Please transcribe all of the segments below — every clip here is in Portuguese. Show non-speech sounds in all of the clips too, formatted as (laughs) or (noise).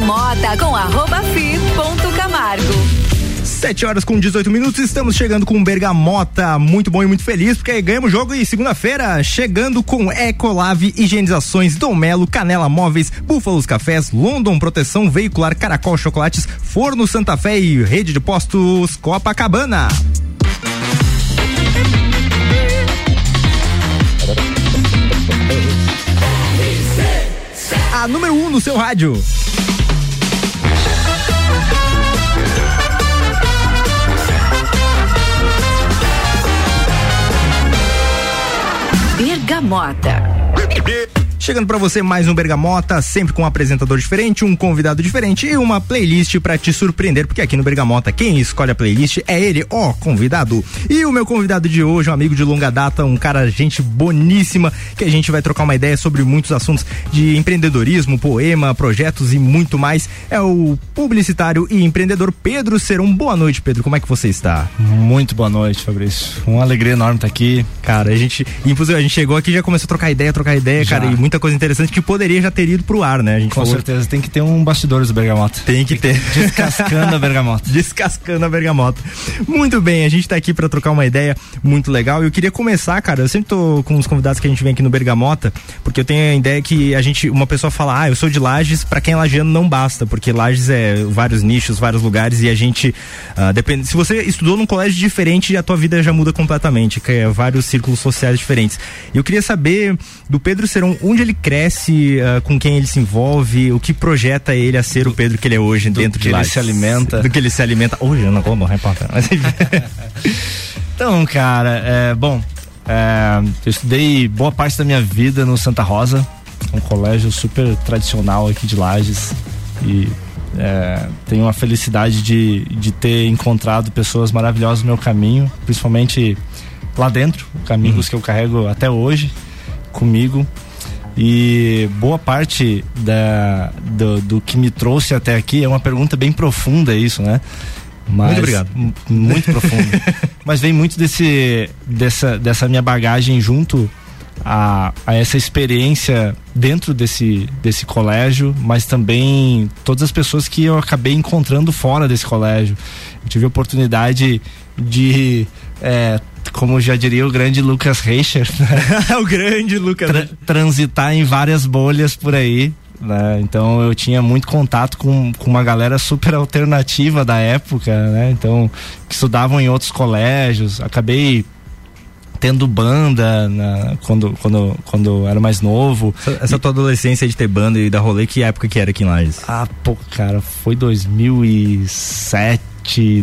Bergamota com arroba fi ponto Camargo. 7 horas com 18 minutos, estamos chegando com Bergamota, muito bom e muito feliz, porque ganhamos jogo e segunda-feira, chegando com Ecolave, Higienizações, Dom Melo, Canela Móveis, Búfalos Cafés, London Proteção Veicular, Caracol Chocolates, Forno Santa Fé e Rede de Postos Copacabana. A número 1 um no seu rádio. Bergamota. Chegando para você mais um Bergamota, sempre com um apresentador diferente, um convidado diferente e uma playlist para te surpreender, porque aqui no Bergamota quem escolhe a playlist é ele, ó, convidado. E o meu convidado de hoje, um amigo de longa data, um cara gente boníssima, que a gente vai trocar uma ideia sobre muitos assuntos de empreendedorismo, poema, projetos e muito mais. É o publicitário e empreendedor Pedro Serum. Boa noite, Pedro. Como é que você está? Muito boa noite, Fabrício. Uma alegria enorme estar aqui. Cara, a gente, inclusive a gente chegou aqui já começou a trocar ideia, trocar ideia, já. cara, e muita coisa interessante que poderia já ter ido pro ar, né? A gente Com falou... certeza, tem que ter um bastidores do Bergamota. Tem que ter. (laughs) Descascando a Bergamota. (laughs) Descascando a Bergamota. Muito bem, a gente tá aqui para trocar uma ideia muito legal. Eu queria começar, cara, eu sempre tô com os convidados que a gente vem aqui no Bergamota, porque eu tenho a ideia que a gente, uma pessoa fala, ah, eu sou de Lages, para quem é lagiano não basta, porque Lages é vários nichos, vários lugares e a gente, uh, depende, se você estudou num colégio diferente, a tua vida já muda completamente, que é vários círculos sociais diferentes. E eu queria saber do Pedro Serão, onde onde ele cresce, uh, com quem ele se envolve, o que projeta ele a ser do, o Pedro que ele é hoje dentro de lá. ele se alimenta. Do que ele se alimenta. Hoje eu não como repórter. (laughs) então, cara, é, bom, é, eu estudei boa parte da minha vida no Santa Rosa, um colégio super tradicional aqui de Lages. E é, tenho a felicidade de, de ter encontrado pessoas maravilhosas no meu caminho, principalmente lá dentro, amigos uhum. que eu carrego até hoje comigo. E boa parte da, do, do, que me trouxe até aqui é uma pergunta bem profunda, isso, né? Mas, muito obrigado. Muito profundo. (laughs) Mas vem muito desse, dessa, dessa minha bagagem junto a, a, essa experiência dentro desse, desse colégio, mas também todas as pessoas que eu acabei encontrando fora desse colégio. Eu tive a oportunidade de é, como já diria o grande Lucas Reicher, né? (laughs) o grande Lucas Tra transitar em várias bolhas por aí. Né? Então eu tinha muito contato com, com uma galera super alternativa da época, né? Então, que estudavam em outros colégios. Acabei tendo banda na, quando, quando, quando era mais novo. Essa, essa e, tua adolescência de ter banda e dar rolê, que época que era aqui em Lages? Ah, pô, cara, foi 2007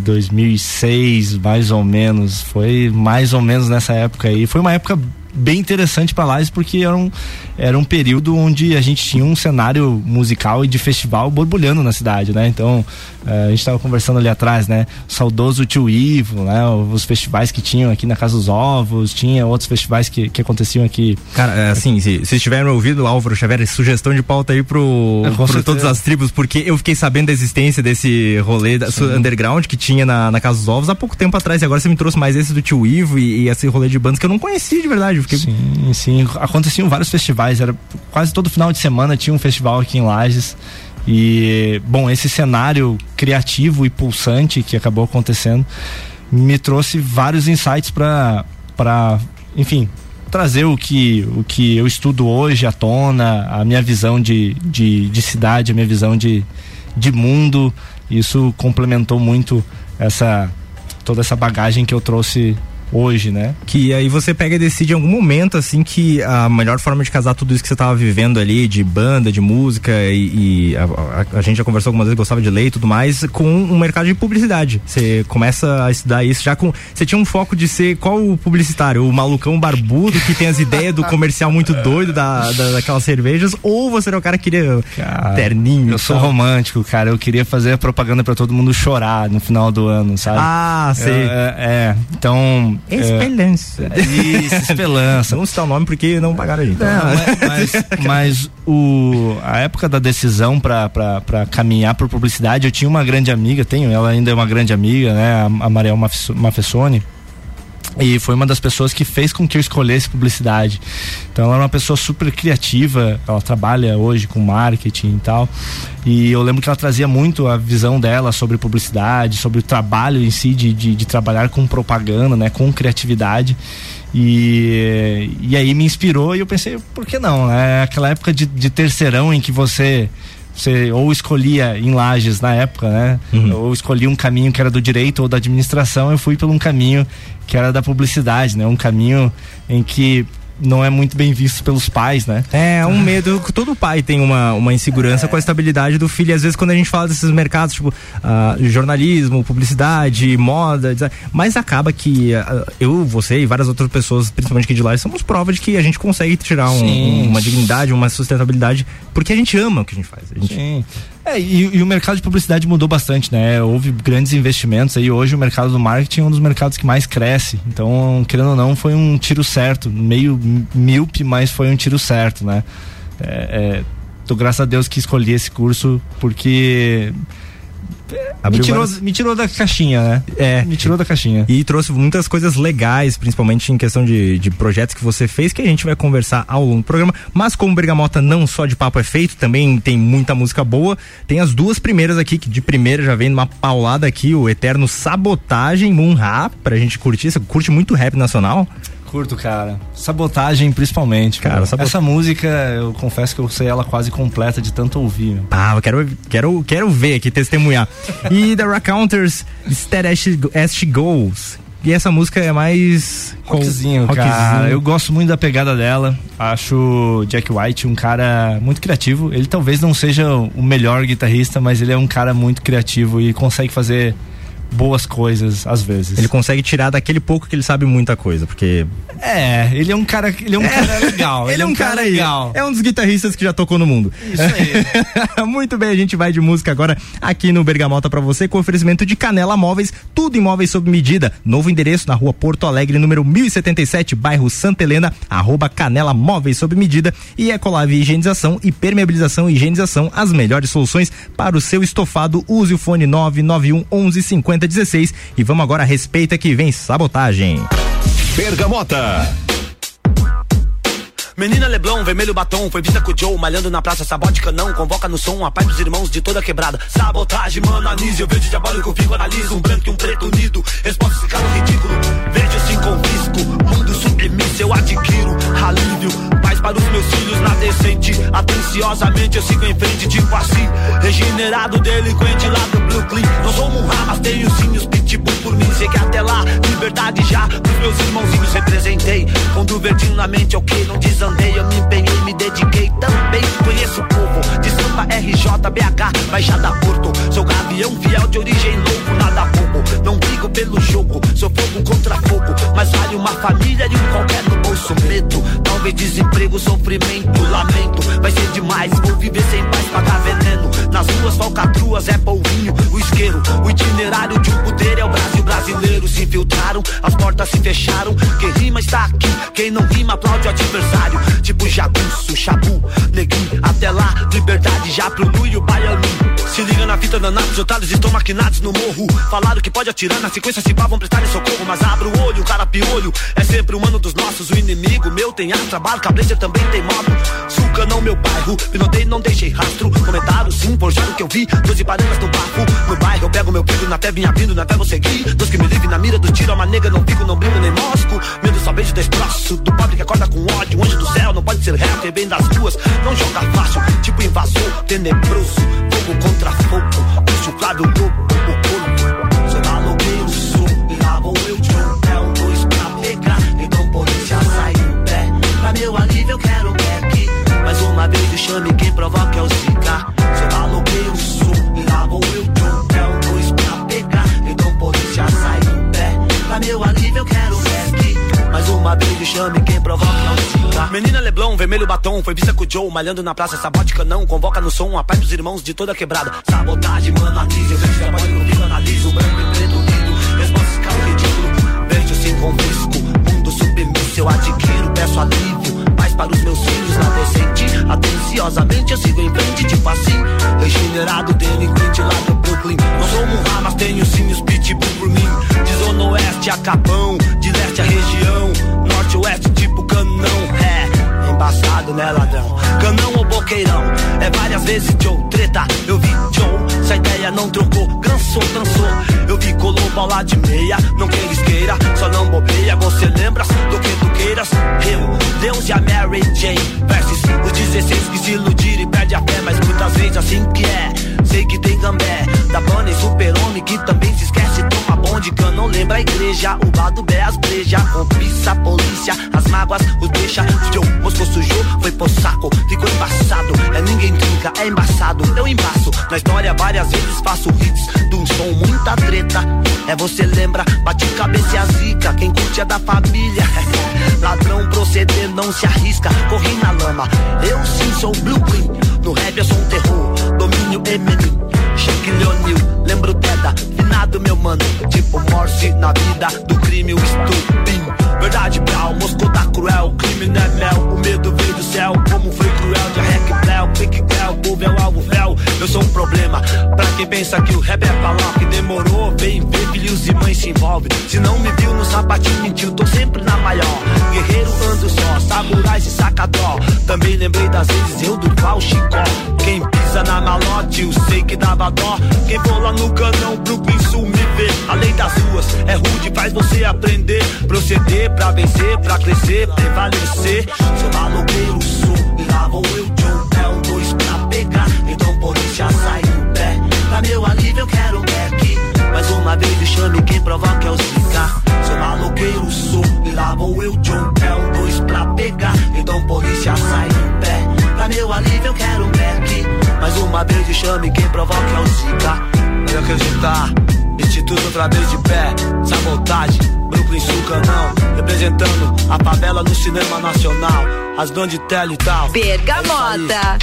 2006, mais ou menos. Foi mais ou menos nessa época aí. Foi uma época bem interessante para Lages porque era um, era um período onde a gente tinha um cenário musical e de festival borbulhando na cidade, né? Então, uh, a gente estava conversando ali atrás, né? O saudoso Tio Ivo, né? Os festivais que tinham aqui na Casa dos Ovos, tinha outros festivais que, que aconteciam aqui. Cara, é assim, se, se estiverem ouvindo, Álvaro Xavier, sugestão de pauta aí pro, é, pro todas as tribos, porque eu fiquei sabendo da existência desse rolê da, underground que tinha na, na Casa dos Ovos há pouco tempo atrás, e agora você me trouxe mais esse do Tio Ivo e, e esse rolê de bandas que eu não conhecia de verdade. Fiquei... Sim, sim. Aconteciam vários festivais, era quase todo final de semana tinha um festival aqui em Lages. E, bom, esse cenário criativo e pulsante que acabou acontecendo me trouxe vários insights para, enfim, trazer o que, o que eu estudo hoje à tona, a minha visão de, de, de cidade, a minha visão de, de mundo. Isso complementou muito essa toda essa bagagem que eu trouxe hoje, né? Que aí você pega e decide em algum momento, assim, que a melhor forma de casar tudo isso que você estava vivendo ali, de banda, de música, e, e a, a, a, gente já conversou algumas vezes, gostava de ler e tudo mais, com um mercado de publicidade. Você começa a estudar isso já com. Você tinha um foco de ser qual o publicitário? O malucão barbudo que tem as ideias do comercial muito doido da, da, daquelas cervejas, ou você era o cara que queria cara, terninho? Eu sou romântico, cara. Eu queria fazer a propaganda para todo mundo chorar no final do ano, sabe? Ah, sei. é, é então Esperança. É, isso, Esperança. Vamos citar o nome porque não pagaram a gente. Não, mas, mas o, a época da decisão para caminhar por publicidade, eu tinha uma grande amiga, tenho, ela ainda é uma grande amiga, né? A Mariel Mafessoni. E foi uma das pessoas que fez com que eu escolhesse publicidade. Então ela é uma pessoa super criativa, ela trabalha hoje com marketing e tal. E eu lembro que ela trazia muito a visão dela sobre publicidade, sobre o trabalho em si de, de, de trabalhar com propaganda, né, com criatividade. E, e aí me inspirou e eu pensei, por que não? É aquela época de, de terceirão em que você você ou escolhia em Lages na época, né? Uhum. Ou escolhia um caminho que era do direito ou da administração, eu fui por um caminho que era da publicidade, né? Um caminho em que não é muito bem visto pelos pais, né? É, um medo. Todo pai tem uma, uma insegurança é. com a estabilidade do filho. E às vezes, quando a gente fala desses mercados, tipo, uh, jornalismo, publicidade, moda, design, mas acaba que uh, eu, você e várias outras pessoas, principalmente aqui de lá, somos prova de que a gente consegue tirar um, um, uma dignidade, uma sustentabilidade, porque a gente ama o que a gente faz. A gente... Sim. É, e, e, o mercado de publicidade mudou bastante, né? Houve grandes investimentos aí. Hoje o mercado do marketing é um dos mercados que mais cresce. Então, querendo ou não, foi um tiro certo. Meio míope, mas foi um tiro certo, né? É, é, tô graças a Deus que escolhi esse curso porque me tirou, várias... me tirou da caixinha, né? É. Me tirou da caixinha. E trouxe muitas coisas legais, principalmente em questão de, de projetos que você fez, que a gente vai conversar ao longo do programa. Mas como Bergamota não só de papo é feito, também tem muita música boa. Tem as duas primeiras aqui, que de primeira já vem numa paulada aqui, o Eterno Sabotagem, Moon Rap, pra gente curtir. Você curte muito rap nacional? Curto, cara. Sabotagem, principalmente. Cara, sabot... essa música, eu confesso que eu sei ela quase completa de tanto ouvir. Meu. Ah, eu quero, quero, quero ver aqui, testemunhar. (laughs) e The Raconteurs, Instead As She Goes. E essa música é mais. Rockzinho, rockzinho, cara. Eu gosto muito da pegada dela. Acho Jack White um cara muito criativo. Ele talvez não seja o melhor guitarrista, mas ele é um cara muito criativo e consegue fazer boas coisas às vezes. Ele consegue tirar daquele pouco que ele sabe muita coisa, porque é, ele é um cara, ele é um é. cara legal. ele, ele, é um, cara, cara legal. É um dos guitarristas que já tocou no mundo. Isso aí. (laughs) Muito bem, a gente vai de música agora aqui no Bergamota para você com oferecimento de Canela Móveis, tudo em móveis sob medida. Novo endereço na Rua Porto Alegre, número 1077, bairro Santa Helena, arroba Canela Móveis sob medida e Ecolave Higienização e Permeabilização e Higienização, as melhores soluções para o seu estofado. Use o fone 991 11 50 16 e vamos agora a respeita que vem sabotagem. Bergamota. Menina Leblon, vermelho batom, foi vista com o Joe, malhando na praça, sabote canão, convoca no som a paz dos irmãos de toda quebrada. Sabotagem, mano, anise, eu vejo diabólico, fico, analiso, um branco e um preto unido, resposta esse cara ridículo, vejo assim com risco, mundo submisso, eu adquiro, alívio, paz para os meus filhos na decente, atenciosamente eu sigo em frente, tipo assim, regenerado, delinquente lá do Brooklyn, não sou um mas tenho sim os pitbull que até lá, liberdade já, pros meus irmãozinhos representei, o verdinho na mente o que, não desandei, eu me empenhei, me dediquei. Também, conheço o povo, de Sampa, RJ, BH, Baixada Porto, sou gavião fiel de origem louco, nada bobo, não brigo pelo jogo, sou fogo contra fogo, mas vale uma família e um qualquer no bolso. Medo, talvez desemprego, sofrimento, lamento, vai ser demais, vou viver sem paz, pagar veneno, nas ruas falcatruas é polvinho, o isqueiro, o itinerário de um poder é o Brasil brasileiro, se infiltraram, as portas se fecharam, quem rima está aqui, quem não rima aplaude o adversário, tipo jagunço, chabu, neguinho, até lá, liberdade já produi o baianinho, se liga na fita danados, otários estão maquinados no morro, falaram que pode atirar, na sequência se pá vão prestar socorro, mas abra o olho, o cara piolho, é sempre o mano dos nossos, o inimigo meu tem ar, trabalho, cabrecer também tem moto, suca não meu bairro, pinotei não deixei rastro, comentaram sim, forjaram que eu vi, doze bananas no bafo, no bairro eu pego meu filho, na fé vinha vindo, na fé vou seguir, Deus que me livre na mira do tiro, uma nega, não fico, não brinco nem mosco, medo só beijo destroço, do pobre que acorda com ódio, anjo do céu, não pode ser reto, e vem das ruas, não joga fácil, tipo invasor, tenebroso, Leblon, vermelho batom, foi vista com o Joe, malhando na praça, sabote canão, convoca no som a paz dos irmãos de toda quebrada. Sabotagem, mano, anise, eu vejo trabalho comigo, analiso, branco e preto unido, resposta carro ridículo, vejo com risco, mundo submisso, eu adquiro, peço alívio, paz para os meus filhos na decente, atenciosamente eu sigo em frente, tipo assim, regenerado, delinquente lá do Brooklyn, não sou um mas tenho sim os pitbull por mim, de zona oeste a capão, de leste a embaçado, né, ladrão? Canão ou boqueirão, é várias vezes Joe, treta, eu vi Joe, se a ideia não trocou, cansou, dançou. Eu vi colou bala de meia, não quem isqueira, só não bobeia, você lembra do que tu queiras? Eu, Deus e a Mary Jane, versus os 16 que se iludiram e perde a fé, mas muitas vezes assim que é. Sei que tem gambé, da Bunny, super-homem que também se esquece. Toma bonde, que não lembro a igreja. O lado B, as breja, cobiça, polícia, as mágoas, os deixa. Joe, moscou sujou, foi pro saco, ficou embaçado. É ninguém trinca, é embaçado, eu embaço. Na história várias vezes faço hits de um som, muita treta. É você lembra, bate cabeça e a zica. Quem curte é da família. (laughs) Ladrão proceder, não se arrisca. Corri na lama, eu sim sou blueprint. No rap eu sou um terror, domínio Eminem. O'Neal, lembro Deda, finado meu mano. Tipo Morse na vida do crime, o estupim. Verdade, Brau, Moscou tá cruel, crime não é mel. O medo veio do céu, como foi cruel. De rec, Bléu, pique, Bléu, povo é o alvo, véu. Eu sou um problema, pra quem pensa que o rap é falar que demorou. Vem ver, filhos e mães se envolve. Se não me viu no sapatinho, mentiu, tô sempre na maior. Guerreiro ando só, samurais e sacadó. Também lembrei das vezes eu do qual Chicó. Na malote, eu sei que dava dó. Quem for lá no canão, Brooklyn Sul me vê. A lei das ruas é rude, faz você aprender. Proceder pra vencer, pra crescer, prevalecer. Sou maloqueiro, sou, e lá vou eu, John. É um dois pra pegar, então polícia sai do pé. Pra meu alívio eu quero um back. Mais uma vez me chame quem provoca é o Zika. Sou maloqueiro, sou, e lá vou eu, John. É um dois pra pegar, então polícia sai do pé. Pra meu alívio eu quero um back. Mais uma vez me chame quem provoca é o Zika. Pode acreditar, Instituto outra vez de pé. Sabotagem, Brooklyn Sul Canão. Representando a favela no cinema nacional. As donas de tele e tal. Bergamota.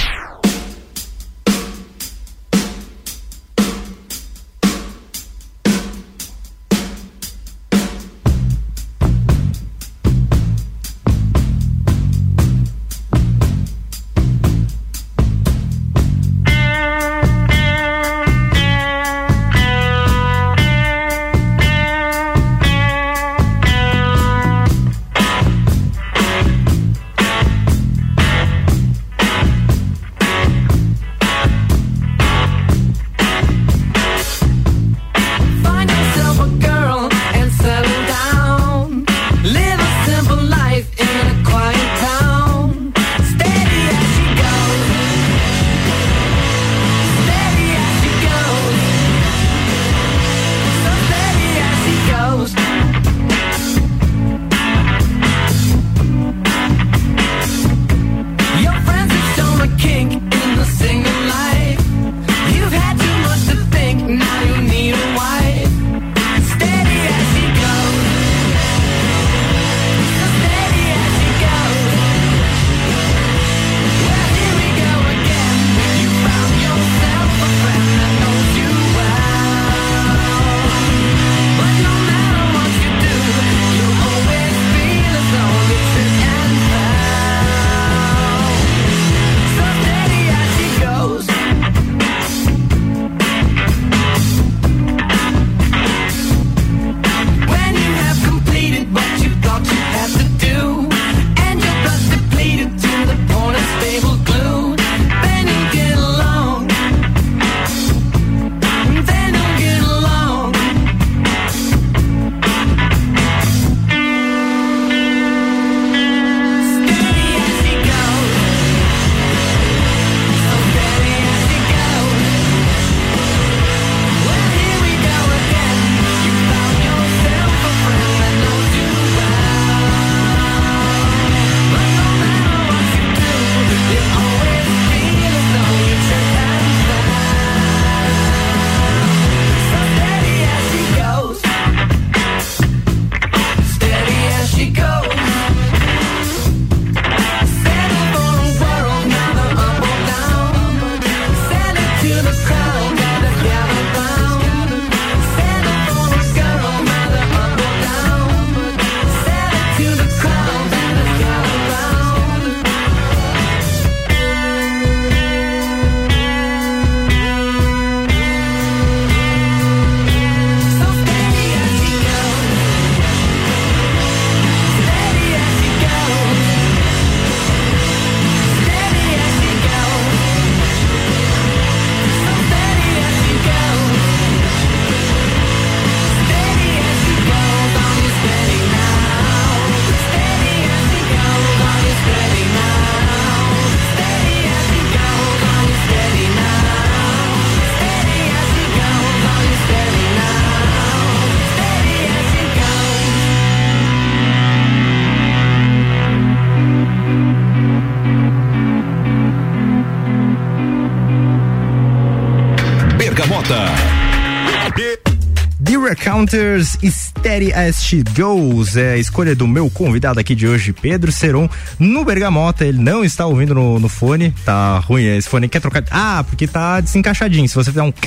The Recounters Steady as She Goes é a escolha do meu convidado aqui de hoje, Pedro Seron, no Bergamota. Ele não está ouvindo no, no fone, tá ruim esse fone. Quer trocar? Ah, porque tá desencaixadinho. Se você fizer um. (laughs)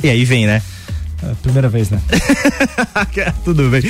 E aí vem, né? É primeira vez, né? (laughs) Tudo bem.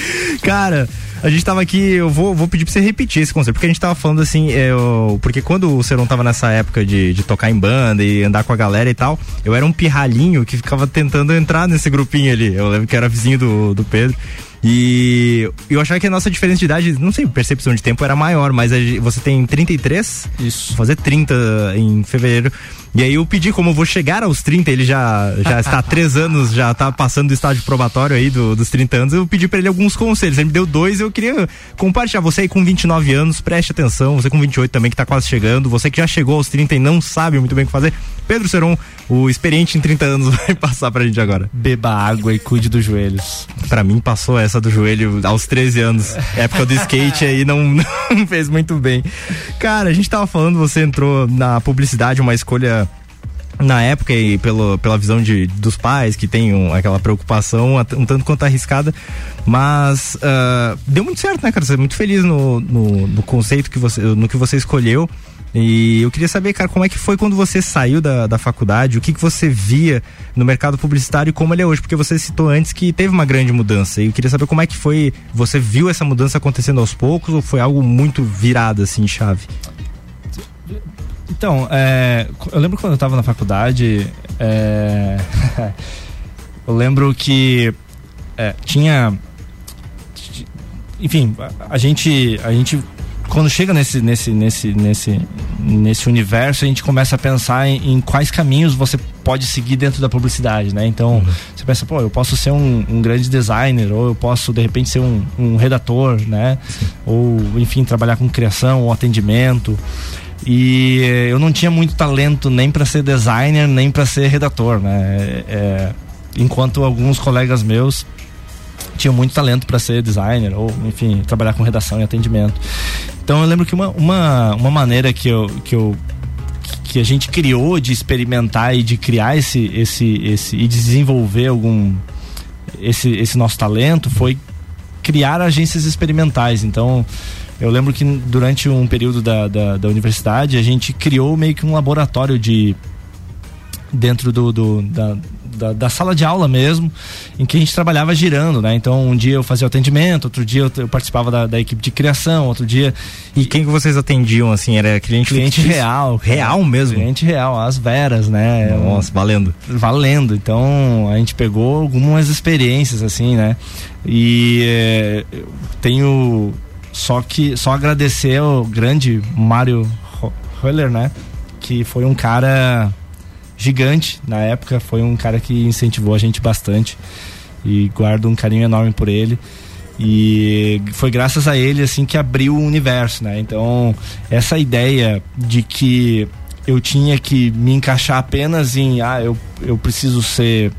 Cara, a gente tava aqui, eu vou, vou pedir pra você repetir esse conceito, porque a gente tava falando assim, eu, porque quando o Seron tava nessa época de, de tocar em banda e andar com a galera e tal, eu era um pirralhinho que ficava tentando entrar nesse grupinho ali. Eu lembro que era vizinho do, do Pedro. E eu achava que a nossa diferença de idade, não sei, percepção de tempo era maior, mas a você tem 33? Isso. Vou fazer 30 em fevereiro. E aí eu pedi, como eu vou chegar aos 30, ele já, já (laughs) está há três anos, já tá passando do estágio probatório aí do- dos 30 anos, eu pedi pra ele alguns conselhos. Ele me deu dois, eu queria compartilhar. Você aí com 29 anos, preste atenção. Você com 28 também, que tá quase chegando. Você que já chegou aos 30 e não sabe muito bem o que fazer. Pedro Seron, o experiente em 30 anos, (laughs) vai passar pra gente agora. Beba água e cuide dos joelhos. Pra mim passou essa do joelho aos 13 anos. Época do skate aí não, (laughs) não fez muito bem. Cara, a gente tava falando, você entrou na publicidade, uma escolha na época e pelo, pela visão de, dos pais que tem um- aquela preocupação um tanto quanto arriscada, mas ah, deu muito certo, né, cara? Você é muito feliz no, no, no conceito que você, no que você escolheu. E eu queria saber, cara, como é que foi quando você saiu da, da faculdade, o que, que você via no mercado publicitário e como ele é hoje, porque você citou antes que teve uma grande mudança. E eu queria saber como é que foi, você viu essa mudança acontecendo aos poucos ou foi algo muito virado assim, chave? Então, é, eu lembro quando eu tava na faculdade, é, (laughs) eu lembro que é, tinha, enfim, a gente, a gente quando chega nesse, nesse, nesse, nesse, nesse universo, a gente começa a pensar em, em quais caminhos você pode seguir dentro da publicidade, né? Então, você pensa, pô, eu posso ser um, um grande designer, ou eu posso, de repente, ser um, um redator, né? Ou, enfim, trabalhar com criação ou atendimento. E eu não tinha muito talento nem para ser designer, nem para ser redator, né? É, é, enquanto alguns colegas meus tinham muito talento para ser designer ou, enfim, trabalhar com redação e atendimento. Então eu lembro que uma, uma, uma maneira que eu, que eu que a gente criou de experimentar e de criar esse esse esse e desenvolver algum esse esse nosso talento foi criar agências experimentais. Então eu lembro que durante um período da, da, da universidade a gente criou meio que um laboratório de dentro do, do da, da, da sala de aula mesmo, em que a gente trabalhava girando, né? Então um dia eu fazia o atendimento, outro dia eu, eu participava da, da equipe de criação, outro dia E quem que vocês atendiam assim? Era cliente cliente real, Real mesmo? cliente real, as veras, né? Nossa, valendo. valendo. Então a gente pegou algumas experiências assim, né? E eu tenho só que só agradecer ao grande Mário Höller, né? Que foi um cara gigante na época, foi um cara que incentivou a gente bastante e guardo um carinho enorme por ele. E foi graças a ele assim que abriu o universo, né? Então, essa ideia de que eu tinha que me encaixar apenas em ah, eu, eu preciso ser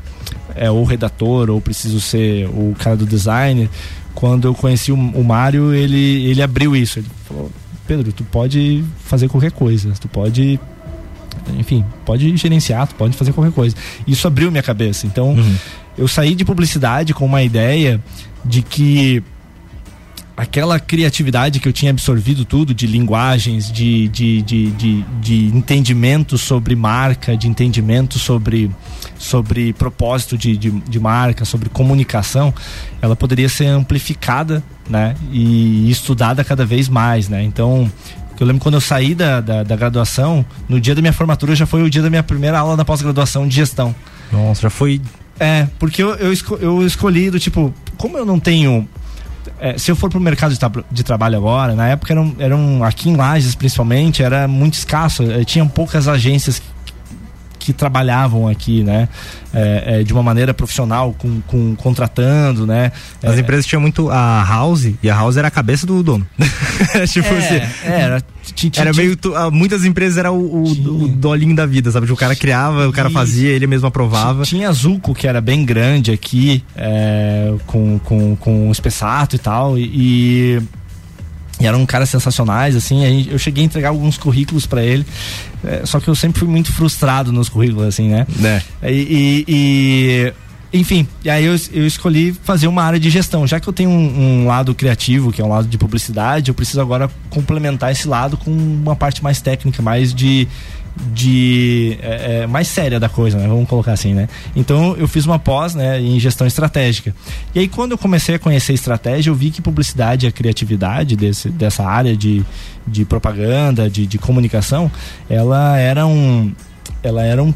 é, o redator ou preciso ser o cara do design. Quando eu conheci o, o Mário, ele, ele abriu isso. Ele falou: Pedro, tu pode fazer qualquer coisa, tu pode enfim, pode gerenciar, pode fazer qualquer coisa. Isso abriu minha cabeça. Então, eu saí de publicidade com uma ideia de que aquela criatividade que eu tinha absorvido tudo de linguagens, de, de, de, de, de entendimento sobre marca, de entendimento sobre, sobre propósito de, de, de marca, sobre comunicação, ela poderia ser amplificada né, e estudada cada vez mais. Né? Então, eu lembro quando eu saí da, da, da graduação, no dia da minha formatura já foi o dia da minha primeira aula na pós-graduação de gestão. Nossa, já foi. É, porque eu, eu, esco- eu escolhi do tipo, como eu não tenho. é, se eu for pro mercado de, tra- de trabalho agora, na época eram, eram aqui em Lages principalmente, era muito escasso, eh, tinham poucas agências que, trabalhavam aqui, né? É, é, de uma maneira profissional, com, com contratando, né? As É, empresas tinham muito a House e a House era a cabeça do dono. (laughs) tipo assim. é, era, Era meio. ah, muitas empresas era o, o, o dolinho da vida, sabe? Tipo, O cara criava, o cara fazia, ele mesmo aprovava. Tinha a Zuco, que era bem grande aqui, é, com, com, com o Espessato e tal, e, E eram caras sensacionais, assim. Eu cheguei a entregar alguns currículos para ele. é, só que eu sempre fui muito frustrado nos currículos, assim, né? Né? E, e- e- enfim, e aí eu, eu escolhi fazer uma área de gestão. Já que eu tenho um, um lado criativo, que é um lado de publicidade, eu preciso agora complementar esse lado com uma parte mais técnica, mais de. De é, é, mais séria da coisa, né? Vamos colocar assim, né? Então eu fiz uma pós né, em gestão estratégica. E aí quando eu comecei a conhecer estratégia, eu vi que publicidade e a criatividade desse, dessa área de, de propaganda, de, de comunicação, ela era um. Ela era um,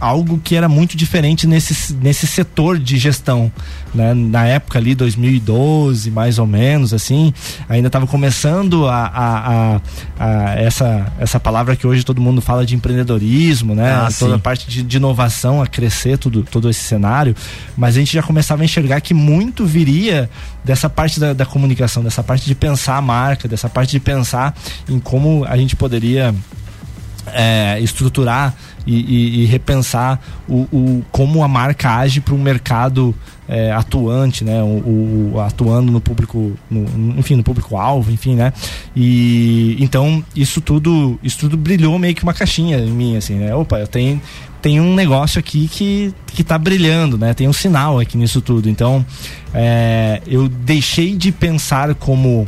algo que era muito diferente nesse, nesse setor de gestão, né? Na época ali, 2012, mais ou menos, assim, ainda estava começando a, a, a- a- essa, essa palavra que hoje todo mundo fala de empreendedorismo, né? Ah, Toda a parte de, de inovação a crescer tudo, todo esse cenário, mas a gente já começava a enxergar que muito viria dessa parte da, da comunicação, dessa parte de pensar a marca, dessa parte de pensar em como a gente poderia é, estruturar e, e- e repensar o, o- como a marca age para um mercado é, atuante, né? O, o- atuando no público, no, enfim, no público alvo, enfim, né? E então isso tudo, isso tudo brilhou meio que uma caixinha em mim, assim, né? Opa, eu tenho tem um negócio aqui que, que tá brilhando, né? Tem um sinal aqui nisso tudo. Então, é, eu deixei de pensar como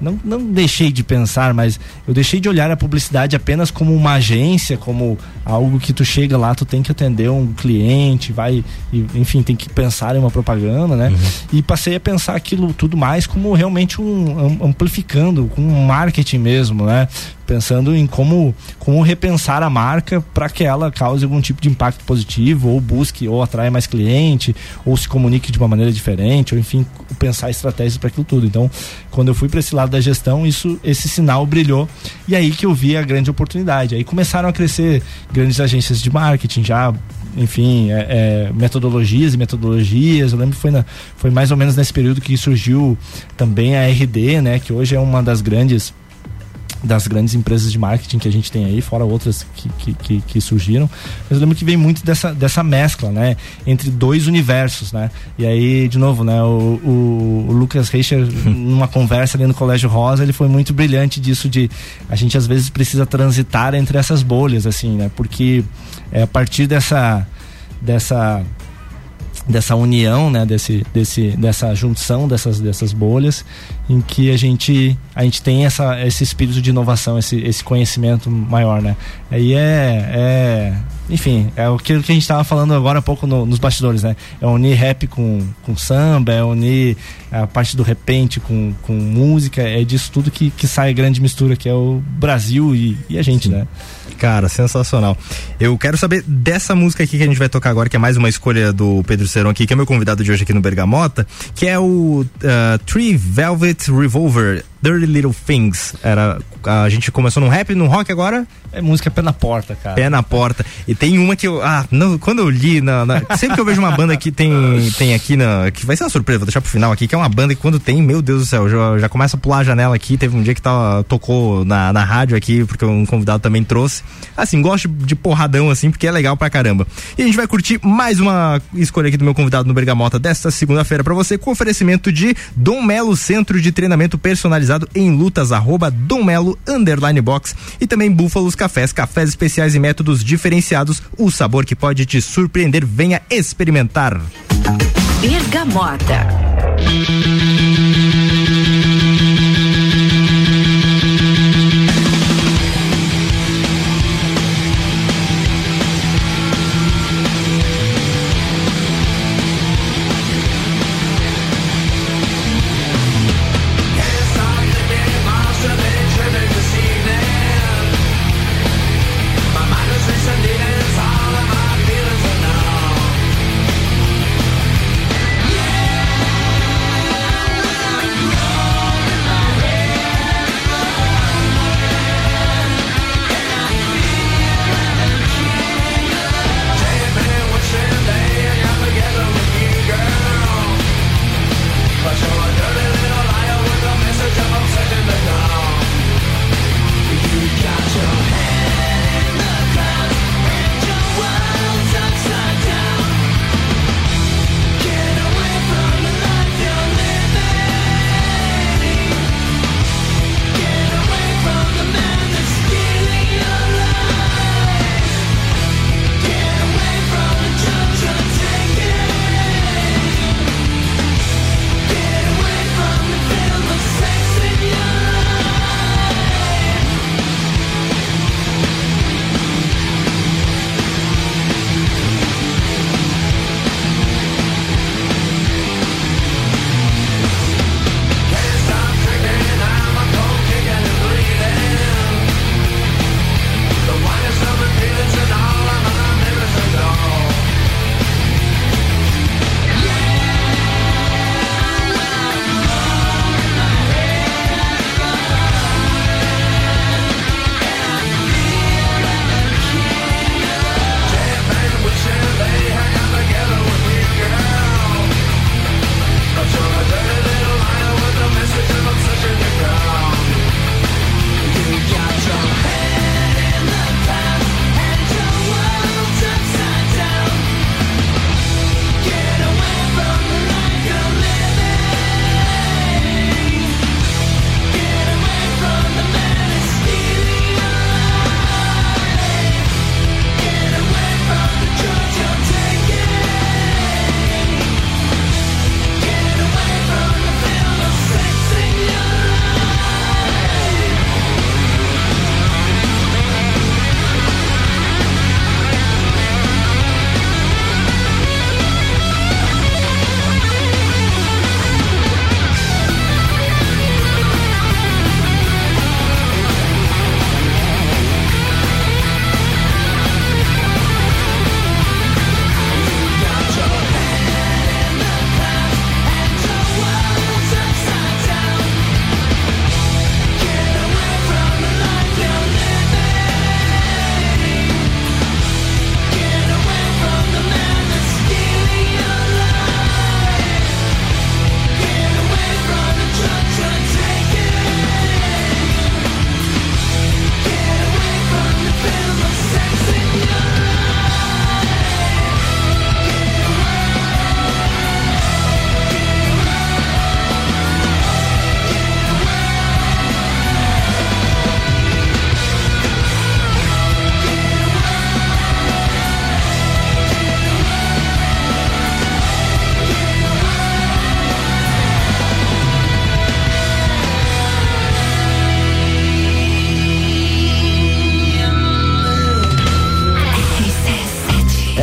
não, não deixei de pensar, mas eu deixei de olhar a publicidade apenas como uma agência, como algo que tu chega lá, tu tem que atender um cliente, vai, e, enfim, tem que pensar em uma propaganda, né? E passei a pensar aquilo tudo mais como realmente um am- amplificando, com um marketing mesmo, né? Pensando em como, como repensar a marca para que ela cause algum tipo de impacto positivo, ou busque, ou atraia mais cliente, ou se comunique de uma maneira diferente, ou enfim, pensar estratégias para aquilo tudo. Então, quando eu fui para esse lado da gestão, isso, esse sinal brilhou e aí que eu vi a grande oportunidade. Aí começaram a crescer grandes agências de marketing já enfim, é, é, metodologias e metodologias. Eu lembro que foi, na, foi mais ou menos nesse período que surgiu também a RD, né? Que hoje é uma das grandes das grandes empresas de marketing que a gente tem aí, fora outras que, que, que, surgiram. Mas eu lembro que vem muito dessa, dessa mescla, né? Entre dois universos, né? E aí, de novo, né? O, o, o Lucas Reicher, (laughs) numa conversa ali no Colégio Rosa, ele foi muito brilhante disso de a gente às vezes precisa transitar entre essas bolhas, assim, né? Porque é a partir dessa dessa dessa união, né, desse, desse, dessa junção dessas, dessas bolhas, em que a gente, a gente tem essa, esse espírito de inovação, esse, esse conhecimento maior, né? Aí é, é enfim, é aquilo que a gente estava falando agora há pouco no- nos bastidores, né? É unir rap com, com samba, é unir a parte do repente com, com música, é disso tudo que, que sai a grande mistura, que é o Brasil e, e a gente, né? Cara, sensacional. Eu quero saber dessa música aqui que a gente vai tocar agora, que é mais uma escolha do Pedro Serão aqui, que é meu convidado de hoje aqui no Bergamota, que é o uh, Tree Velvet Revolver, Dirty Little Things. Era, a gente começou no rap, no rock agora, É música pé na porta, cara. pé na porta. E tem uma que eu. Ah, não, quando eu li. Na, na- sempre que eu vejo uma banda que tem, (laughs) tem aqui na. Que vai ser uma surpresa, vou deixar pro final aqui, que é uma banda que quando tem, meu Deus do céu, já, já começa a pular a janela aqui. Teve um dia que tava, tocou na, na rádio aqui, porque um convidado também trouxe. Assim, gosto de, de porradão, assim, porque é legal pra caramba. E a gente vai curtir mais uma escolha aqui do meu convidado no Bergamota desta segunda-feira pra você, com oferecimento de Dom Melo Centro de Treinamento Personalizado em Lutas, arroba Dom Melo Underline Box e também Búfalos Cafés, cafés especiais e métodos diferenciados, o sabor que pode te surpreender, venha experimentar. Bergamota.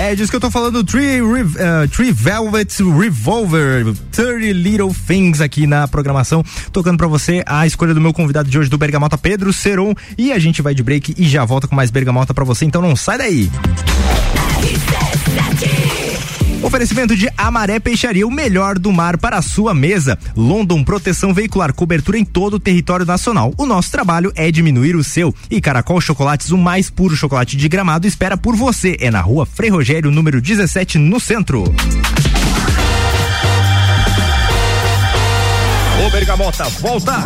É disso que eu tô falando, Tree, Rev- eh, Tree Velvet Revolver, 30 Little Things aqui na programação, tocando pra você a escolha do meu convidado de hoje do Bergamota, Pedro Seron, e a gente vai de break e já volta com mais Bergamota pra você, então não sai daí. Oferecimento de Amaré Peixaria, o melhor do mar para a sua mesa. London Proteção Veicular, cobertura em todo o território nacional. O nosso trabalho é diminuir o seu. E Caracol Chocolates, o mais puro chocolate de gramado, espera por você. É na rua Frei Rogério, número 17, no centro. Ô Bergamota, volta!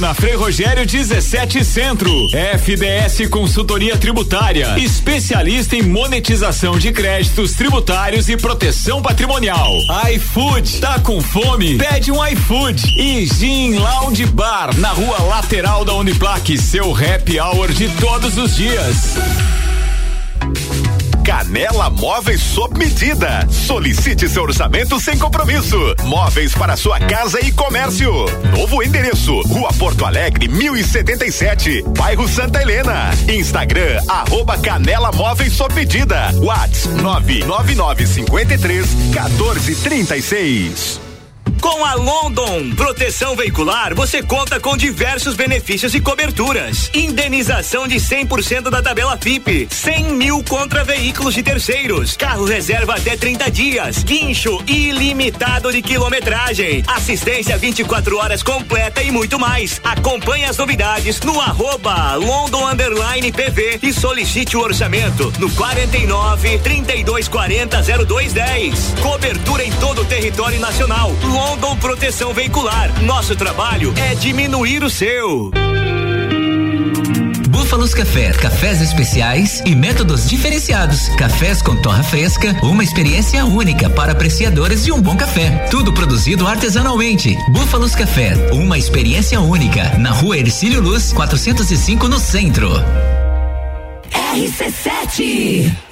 na Frei Rogério 17 Centro. FDS Consultoria Tributária. Especialista em monetização de créditos tributários e proteção patrimonial. iFood. Tá com fome? Pede um iFood. E Gin Lounge Bar. Na rua lateral da Uniplaque. Seu happy hour de todos os dias. Canela Móveis sob medida. Solicite seu orçamento sem compromisso. Móveis para sua casa e comércio. Novo endereço: Rua Porto Alegre, 1077, bairro Santa Helena. Instagram: arroba Canela Móveis sob medida. WhatsApp 99953 1436. Com a London Proteção Veicular, você conta com diversos benefícios e coberturas. Indenização de 100% da tabela FIP, 100 mil contra veículos de terceiros, carro reserva até 30 dias, guincho ilimitado de quilometragem, assistência 24 horas completa e muito mais. Acompanhe as novidades no arroba London Underline PV e solicite o orçamento no 49 3240 0210. Cobertura em todo o território nacional. London Proteção Veicular. Nosso trabalho é diminuir o seu. Búfalos Café, cafés especiais e métodos diferenciados. Cafés com torra fresca, uma experiência única para apreciadores de um bom café. Tudo produzido artesanalmente. Búfalos Café, uma experiência única. Na rua Ercílio Luz, 405 no centro. RC7.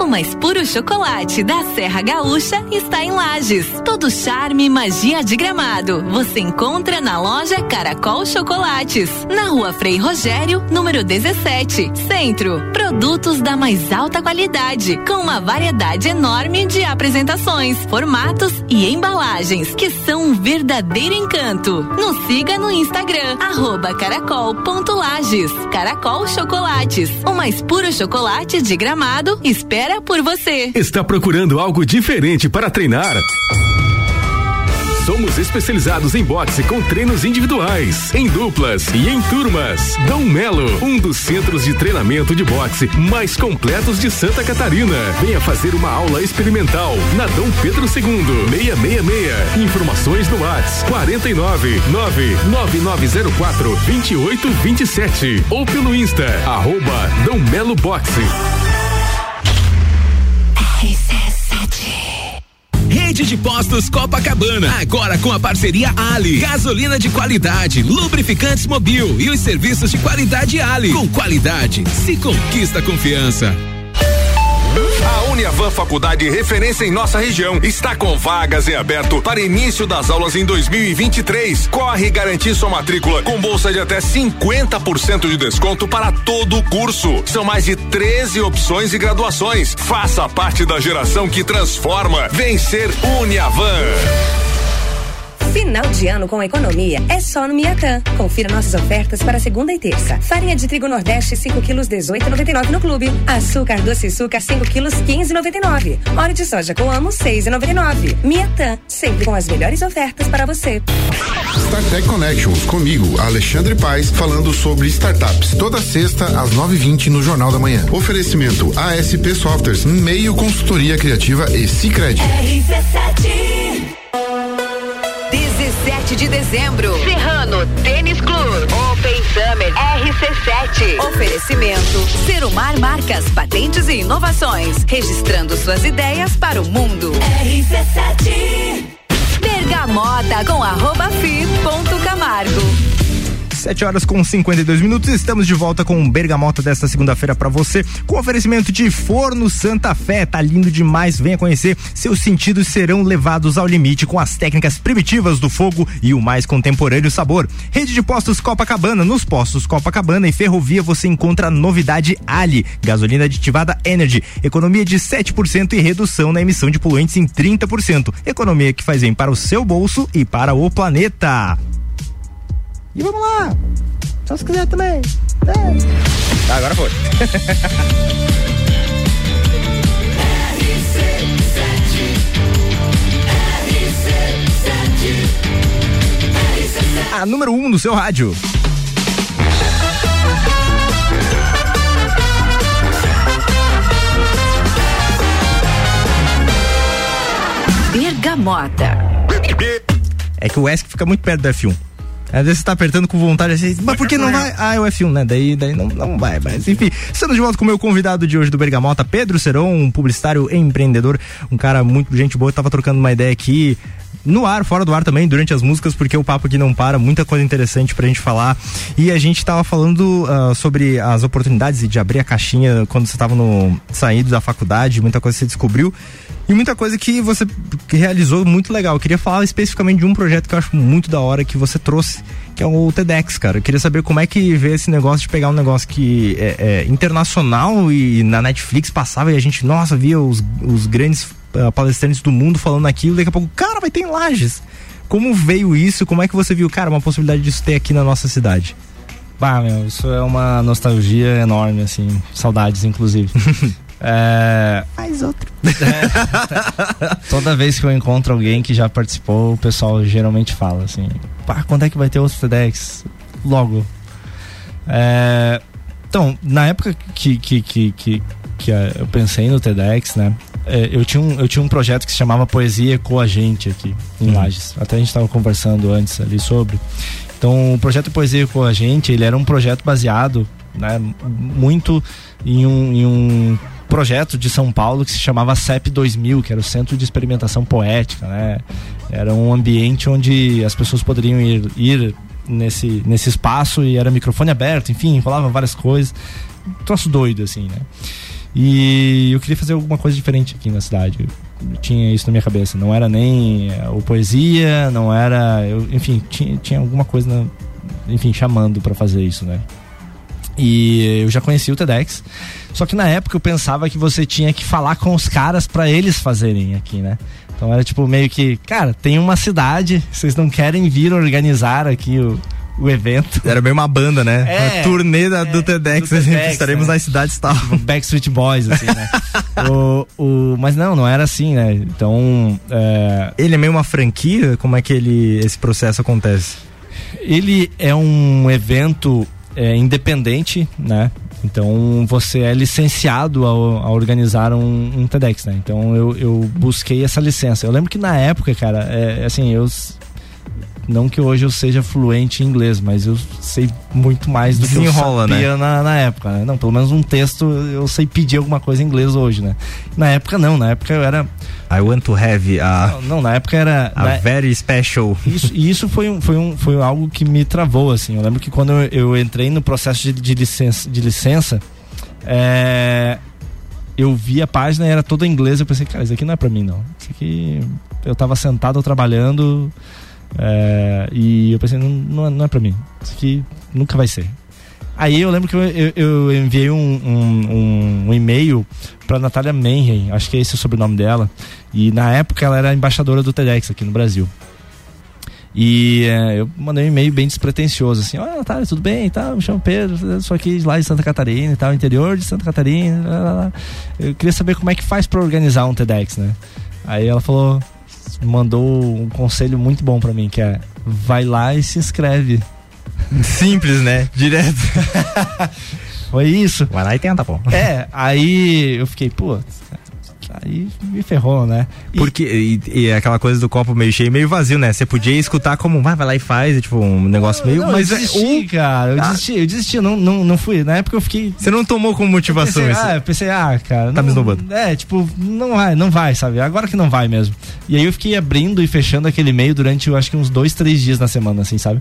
O mais puro chocolate da Serra Gaúcha está em Lages. Todo charme e magia de gramado. Você encontra na loja Caracol Chocolates. Na rua Frei Rogério, número 17, Centro. Produtos da mais alta qualidade, com uma variedade enorme de apresentações, formatos e embalagens, que são um verdadeiro encanto. Nos siga no Instagram, arroba caracol.lages. Caracol Chocolates. O mais puro chocolate de gramado espera por você. Está procurando algo diferente para treinar? Somos especializados em boxe com treinos individuais, em duplas e em turmas. Dom Melo, um dos centros de treinamento de boxe mais completos de Santa Catarina. Venha fazer uma aula experimental na Dom Pedro II, 666. Informações no WhatsApp 49 99904 2827 ou pelo Insta, arroba Dom Melo Boxe. Rede de Postos Copacabana, agora com a parceria Ali. Gasolina de qualidade, lubrificantes mobil e os serviços de qualidade Ali. Com qualidade, se conquista confiança. A Uniavan Faculdade referência em nossa região está com vagas em aberto para início das aulas em 2023. Corre e garantir sua matrícula com bolsa de até 50% de desconto para todo o curso. São mais de 13 opções e graduações. Faça parte da geração que transforma. Vencer Uniavan. Final de ano com economia é só no Miatã. Confira nossas ofertas para segunda e terça. Farinha de trigo Nordeste 5 quilos 18,99 no clube. Açúcar doce suca 5 quilos 15,99. Óleo de soja com amo 6,99. Miatã, sempre com as melhores ofertas para você. StarTech Connections, comigo, Alexandre Paes, falando sobre startups. Toda sexta, às 9h20 no Jornal da Manhã. Oferecimento ASP Softwares, meio consultoria criativa e Cicred. RC7 17 de dezembro. Serrano Tênis Clube. Open Summer RC7. Oferecimento. Serumar Marcas, Patentes e Inovações. Registrando suas ideias para o mundo. RC7. Bergamota com arroba fi ponto Camargo. 7 horas com 52 minutos, estamos de volta com o Bergamota desta segunda-feira para você, com oferecimento de Forno Santa Fé. Tá lindo demais, venha conhecer. Seus sentidos serão levados ao limite com as técnicas primitivas do fogo e o mais contemporâneo sabor. Rede de postos Copacabana, nos postos Copacabana e Ferrovia você encontra a novidade Ali, gasolina aditivada Energy, economia de 7% e redução na emissão de poluentes em 30%. Economia que faz bem para o seu bolso e para o planeta. E vamos lá! Só se quiser também. É. Tá, agora foi. (laughs) A número 1 um no seu rádio. Bergamota. É que o ESC fica muito perto do F1. Às vezes você tá apertando com vontade assim, mas por que não vai? Ah, é o F1, né? Daí, daí não, não vai, mas enfim. Estamos de volta com o meu convidado de hoje do Bergamota, Pedro Seron, um publicitário empreendedor, um cara muito gente boa, eu tava trocando uma ideia aqui no ar, fora do ar também, durante as músicas, porque o papo aqui não para, muita coisa interessante pra gente falar. E a gente tava falando ah, sobre as oportunidades de abrir a caixinha quando você tava no saído da faculdade, muita coisa você descobriu. E muita coisa que você realizou muito legal. Eu queria falar especificamente de um projeto que eu acho muito da hora que você trouxe, que é o TEDx, cara. Eu queria saber como é que vê esse negócio de pegar um negócio que é, é internacional e na Netflix passava e a gente, nossa, via os, os grandes ah, palestrantes do mundo falando aquilo, daqui a pouco, cara, vai ter em Lages. Como veio isso? Como é que você viu, cara, uma possibilidade disso ter aqui na nossa cidade? Bah, meu, isso é uma nostalgia enorme, assim, saudades, inclusive. (laughs) é, Mais outro. (laughs) toda vez que eu encontro alguém que já participou, o pessoal geralmente fala assim: pá, quando é que vai ter outro TEDx? Logo. É, então, na época que, que, que, que, que eu pensei no TEDx, né? é, eu, tinha um, eu tinha um projeto que se chamava Poesia com a Gente aqui em Lages. Até a gente estava conversando antes ali sobre. Então, o projeto Poesia com a Gente, ele era um projeto baseado né, muito em um, em um projeto de São Paulo que se chamava CEP 2000, que era o Centro de Experimentação Poética, né? Era um ambiente onde as pessoas poderiam ir, ir nesse, nesse espaço e era microfone aberto, enfim, rolava várias coisas. Um troço doido, assim, né? E eu queria fazer alguma coisa diferente aqui na cidade. Eu tinha isso na minha cabeça. Não era nem eh, o poesia, não era. Eu, enfim, tinha, tinha alguma coisa, na- enfim, chamando para fazer isso, né? E eu já conheci o TEDx. Só que na época eu pensava que você tinha que falar com os caras para eles fazerem aqui, né? Então era tipo meio que, cara, tem uma cidade, vocês não querem vir organizar aqui o, o evento? Era meio uma banda, né? É, turnê da- do TEDx, do TEDx, estaremos né? nas cidades e tal. Backstreet Boys, assim, né? (laughs) o, o, mas não, não era assim, né? Então, é, Ele é meio uma franquia? Como é que ele, esse processo acontece? ele é um evento é, independente, né? Então você é licenciado a, a organizar um, um TEDx, né? Então eu, eu busquei essa licença. Eu lembro que na época, cara, é, assim, eu não que hoje eu seja fluente em inglês, mas eu sei muito mais do que eu Desenrola, sabia na, na época, né? Não, pelo menos um texto eu sei pedir alguma coisa em inglês hoje, né? Na época não, na época eu era I want to have a, não, não, na época era a na- very special. isso, e isso foi, um, foi, um, foi algo que me travou, assim. Eu lembro que quando eu, eu entrei no processo de, de licença, de licença é, eu vi a página era toda em inglês. Eu pensei, cara, isso aqui não é pra mim, não. Isso aqui. Eu tava sentado trabalhando é, e eu pensei, não, não, é- é pra mim. Isso aqui nunca vai ser. Aí eu lembro que eu, eu- eu enviei um, um- um- um e-mail pra Natália Menren, acho que é esse o sobrenome dela. E na época ela era embaixadora do TEDx aqui no Brasil. E é, eu mandei um e-mail bem despretensioso, assim, olha, tá, tudo bem, tá, me chamo Pedro, sou aqui lá de Santa Catarina e tal, interior de Santa Catarina. Lá, lá, lá. Eu queria saber como é que faz pra organizar um TEDx, né? Aí ela falou, mandou um conselho muito bom pra mim, que é vai lá e se inscreve. Simples, né? Direto. (laughs) Foi isso. Vai lá e tenta, pô. É, aí eu fiquei, pô, aí me ferrou, né? E- Porque, e, e é aquela coisa do copo meio cheio meio vazio, né? Você podia escutar como, vai, vai lá e faz, é tipo um negócio meio. Não, mas eu é desisti, cara. Eu Ah. desisti, eu desisti, não, não, não fui. Na época eu fiquei. Você não tomou como motivação pensei, isso. ah, eu pensei, ah, cara. Tá me esnobando. É, tipo, não vai, não vai, sabe? Agora que não vai mesmo. E aí eu fiquei abrindo e fechando aquele e-mail durante, eu acho que uns dois, três dias na semana, assim, sabe?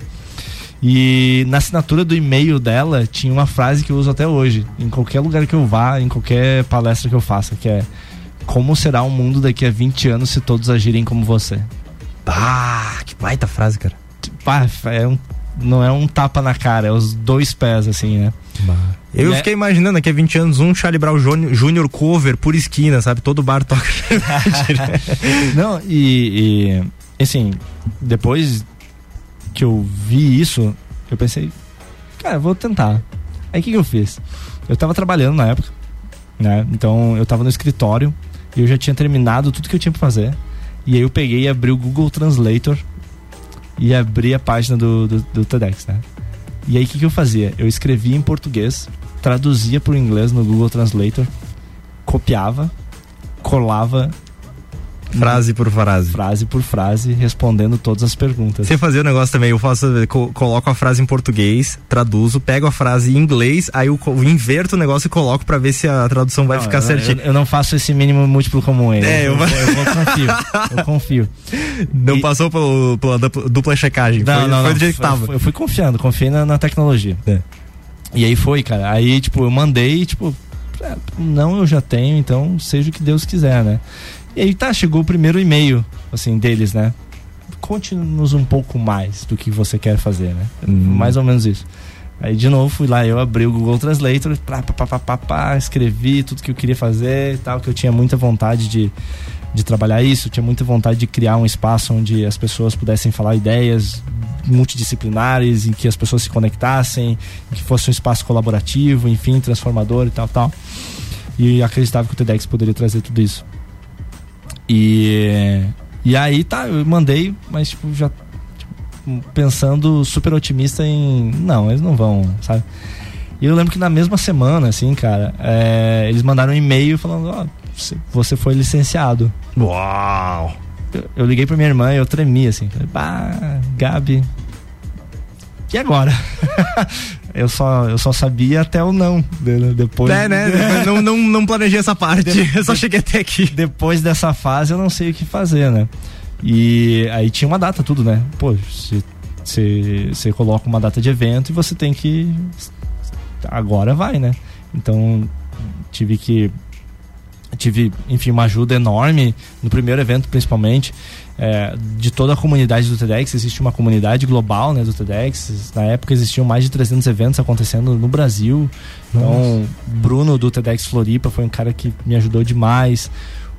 E na assinatura do e-mail dela tinha uma frase que eu uso até hoje. Em qualquer lugar que eu vá, em qualquer palestra que eu faça, que é como será o mundo daqui a 20 anos se todos agirem como você? Ah, que baita frase, cara. Pá, é um, não é um tapa na cara, é os dois pés, assim, né? Eu Né? fiquei imaginando daqui a 20 anos um Charlie Brown Júnior Júnior cover por esquina, sabe? Todo bar toca. (laughs) Não, e, e, assim, depois que eu vi isso, eu pensei, cara, vou tentar. Aí o que, que eu fiz? Eu tava trabalhando na época, né? Então eu tava no escritório eu já tinha terminado tudo que eu tinha pra fazer. E aí eu peguei e abri o Google Translator e abri a página do, do, do TEDx, né? E aí o que, que eu fazia? Eu escrevia em português, traduzia pro inglês no Google Translator, copiava, colava frase por frase. frase por frase, respondendo todas as perguntas. Você fazia o negócio também, eu faço, co- coloco a frase em português, traduzo, pego a frase em inglês, aí eu inverto o negócio e coloco pra ver se a tradução vai Não, ficar eu, certinho. Eu, eu não faço esse mínimo múltiplo comum aí. É, eu eu, vou- eu vou confio. Eu confio. Não passou pelo- pela dupla, checagem, Não, foi, não, foi do jeito que Eu tava. Eu fui confiando, confiei na, na tecnologia. É. E aí foi, cara. Aí, tipo, eu mandei, tipo, é, não, eu já tenho, então seja o que Deus quiser, né? E aí tá, chegou o primeiro e-mail, assim, deles, né? Conte-nos um pouco mais do que você quer fazer, né? Mais ou menos isso. Aí de novo fui lá, eu abri o Google Translator, pá, pá, pá, pá, pá, escrevi tudo que eu queria fazer e tal, que eu tinha muita vontade de, de trabalhar isso, tinha muita vontade de criar um espaço onde as pessoas pudessem falar ideias multidisciplinares, em que as pessoas se conectassem, em que fosse um espaço colaborativo, enfim, transformador e tal, tal. E acreditava que o TEDx poderia trazer tudo isso. E, e aí tá, eu mandei, mas tipo, já tipo, pensando super otimista em. Não, eles não vão, sabe? E eu lembro que na mesma semana, assim, cara, é, eles mandaram um e-mail falando: Ó, você- você foi licenciado. Uau! Eu, eu liguei pra minha irmã e eu tremi, assim. Falei, bah, Gabi. E agora? (laughs) eu, só, eu só sabia até o não. de- Depois. É, né? Depois não, não, não planejei essa parte, eu só cheguei até aqui. Depois dessa fase eu não sei o que fazer, né? E aí tinha uma data, tudo, né? Pô, você coloca uma data de evento e você tem que. Agora vai, né? Então tive que. Tive, enfim, uma ajuda enorme no primeiro evento, principalmente, é, de toda a comunidade do TEDx. Existe uma comunidade global né, do TEDx. Na época existiam mais de 300 eventos acontecendo no Brasil. Então, Bruno do TEDx Floripa foi um cara que me ajudou demais.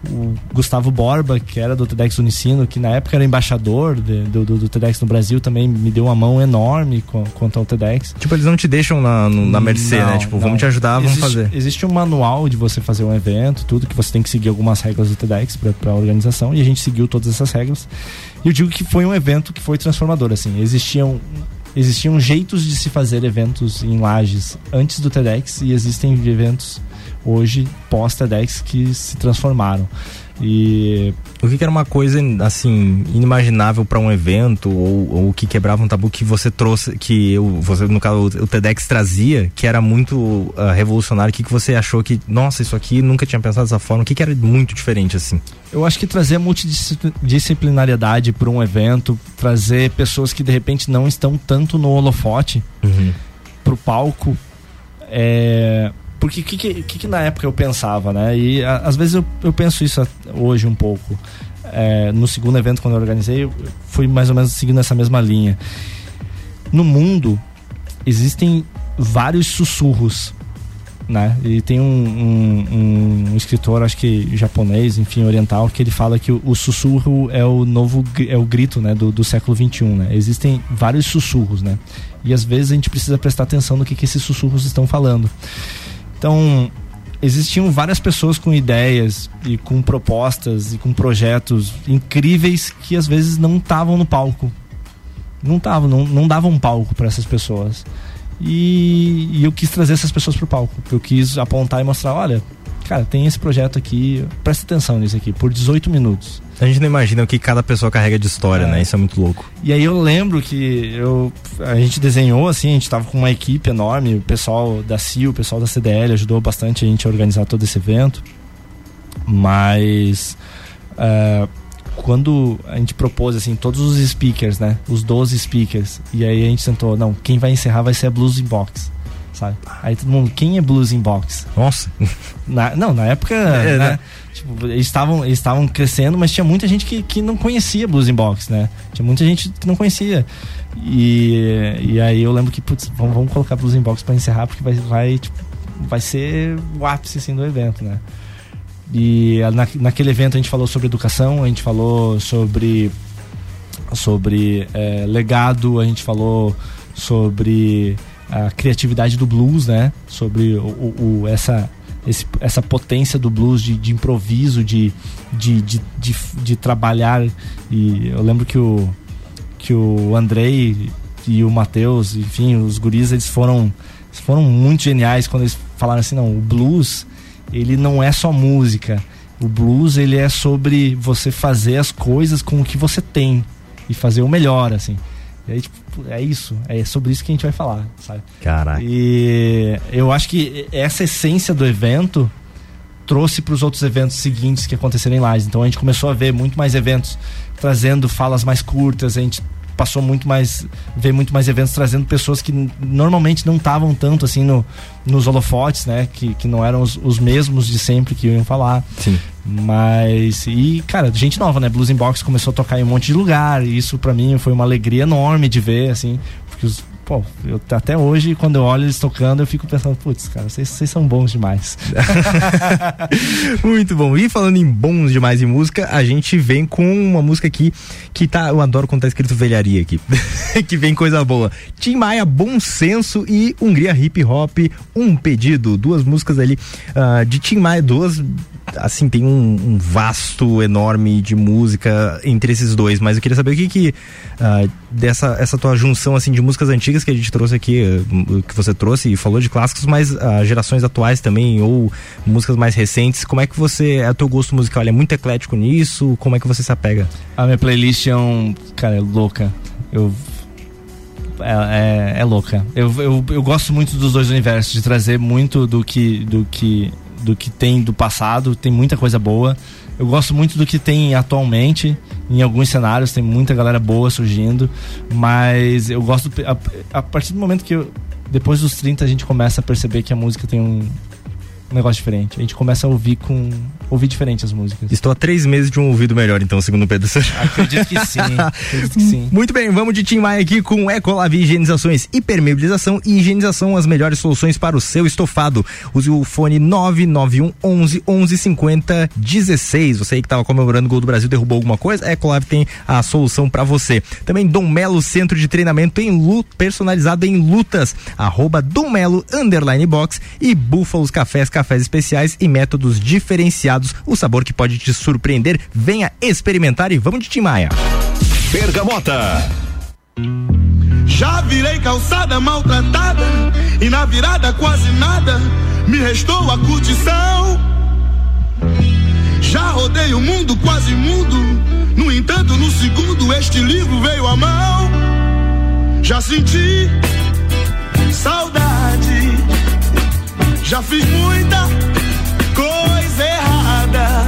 O Gustavo Borba, que era do TEDx Unicino, que na época era embaixador de- do, do, do TEDx no Brasil, também me deu uma mão enorme com- quanto ao TEDx. Tipo, eles não te deixam na, na mercê, né? Não, Tipo, não. vamos te ajudar, vamos Existe- fazer. Existe um manual de você fazer um evento, tudo, que você tem que seguir algumas regras do TEDx para a organização, e a gente seguiu todas essas regras. E eu digo que foi um evento que foi transformador, assim. Existiam, existiam jeitos de se fazer eventos em lajes antes do TEDx, e existem eventos hoje pós-TEDx que se transformaram. E O que, que era uma coisa assim inimaginável pra um evento ou, ou que quebrava um tabu que você trouxe, que eu, você no caso o TEDx trazia, que era muito ah, revolucionário, o que, que você achou que, nossa, isso aqui nunca tinha pensado dessa forma, o que, que era muito diferente assim? Eu acho que trazer multidisciplinariedade para um evento, trazer pessoas que de repente não estão tanto no holofote pro palco, é... porque o que, que, que na época eu pensava, né? E a- às vezes eu, eu penso isso hoje um pouco. É, no segundo evento quando eu organizei, eu fui mais ou menos seguindo essa mesma linha. No mundo existem vários sussurros né? E tem um, um, um escritor, acho que japonês, enfim, oriental, que ele fala que o, o sussurro é o novo é o grito, né, do, do século XXI, né? Existem vários sussurros, né? E às vezes a gente precisa prestar atenção no que, que esses sussurros estão falando. Então, existiam várias pessoas com ideias e com propostas e com projetos incríveis que às vezes não estavam no palco. Não estavam, não, não davam um palco para essas pessoas. E, e eu quis trazer essas pessoas pro palco. Eu quis apontar e mostrar, olha, cara, tem esse projeto aqui, presta atenção nisso aqui, por 18 minutos. A gente não imagina o que cada pessoa carrega de história, né? Isso é muito louco. E aí eu lembro que eu, a gente desenhou assim, a gente tava com uma equipe enorme, o pessoal da CIO, o pessoal da CDL ajudou bastante a gente a organizar todo esse evento. Mas ah, quando a gente propôs assim, todos os speakers, né? Os 12 speakers, e aí a gente sentou, não, quem vai encerrar vai ser a Blues in Box. Sabe? Aí todo mundo, quem é Blues in Box? Nossa. Na- não, na época, (laughs) É, né? né? Tipo, eles estavam eles estavam crescendo, mas tinha muita gente que, que não conhecia Blues in Box, né? Tinha muita gente que não conhecia. E, e aí eu lembro que, putz, vamos, vamos colocar Blues in Box pra encerrar, porque vai, vai, tipo, vai ser o ápice assim, do evento, né? E na, naquele evento a gente falou sobre educação, a gente falou sobre sobre eh, legado, a gente falou sobre a criatividade do blues, né? Sobre o, o- o- essa, esse- essa potência do blues de, de improviso, de, de, de, de, de trabalhar. E eu lembro que o, que o Andrei e o Matheus, enfim, os guris, eles foram, eles foram muito geniais quando eles falaram assim, não, o blues, ele não é só música. O blues, ele é sobre você fazer as coisas com o que você tem e fazer o melhor, assim. E aí, tipo, é isso, é sobre isso que a gente vai falar, sabe? Caraca. E eu acho que essa essência do evento trouxe para os outros eventos seguintes que aconteceram em Lages. Então a gente começou a ver muito mais eventos trazendo falas mais curtas, a gente passou muito mais ver muito mais eventos trazendo pessoas que normalmente não estavam tanto assim no, nos holofotes, né, que, que não eram os, os mesmos de sempre que iam falar. Sim. Mas e cara, gente nova, né? Blues in Box começou a tocar em um monte de lugar, e isso pra mim foi uma alegria enorme de ver assim, porque os Pô, eu, até hoje, quando eu olho eles tocando, eu fico pensando, putz, cara, vocês, são bons demais. (laughs) Muito bom. E falando em bons demais em música, a gente vem com uma música aqui que tá. Eu adoro quando tá escrito velharia aqui. (laughs) que vem coisa boa. Tim Maia, Bom Senso e Hungria Hip Hop, Um Pedido. Duas músicas ali ah, de Tim Maia, duas. Assim, tem um, um vasto, enorme de música entre esses dois, mas eu queria saber o que que ah, dessa essa tua junção assim de músicas antigas que a gente trouxe aqui, eh, que você trouxe e falou de clássicos, mas ah, gerações atuais também ou músicas mais recentes, como é que você, é o teu gosto musical, é muito eclético nisso? Como é que você se apega? A minha playlist é um. Cara, é louca. Eu. É, é, é louca. Eu, eu, eu gosto muito dos dois universos, de trazer muito do que, do que do que tem do passado, tem muita coisa boa. Eu gosto muito do que tem atualmente, em alguns cenários tem muita galera boa surgindo, mas eu gosto a, a partir do momento que eu, depois dos 30 a gente começa a perceber que a música tem um, um negócio diferente. A gente começa a ouvir com ouvir diferente as músicas. Estou há três meses de um ouvido melhor, então, segundo o Pedro Sérgio. Acredito que sim. (laughs) Acredito que sim. Muito bem, vamos de Tim Maia aqui com Ecolave Higienizações, Hipermeabilização e Higienização, as melhores soluções para o seu estofado. Use o fone 991 11 11 50 16. Você aí que estava comemorando o gol do Brasil derrubou alguma coisa? A Ecolave tem a solução para você. Também Dom Melo Centro de Treinamento em luta, personalizado em lutas. Arroba Dom Melo Underline Box e Búfalos Cafés, cafés especiais e métodos diferenciados. O sabor que pode te surpreender. Venha experimentar e vamos de Tim Maia. Bergamota. Já virei calçada maltratada e na virada quase nada me restou a curtição. Já rodei o mundo quase mudo, no entanto no segundo este livro veio à mão. Já senti saudade, já fiz muita coisa errada,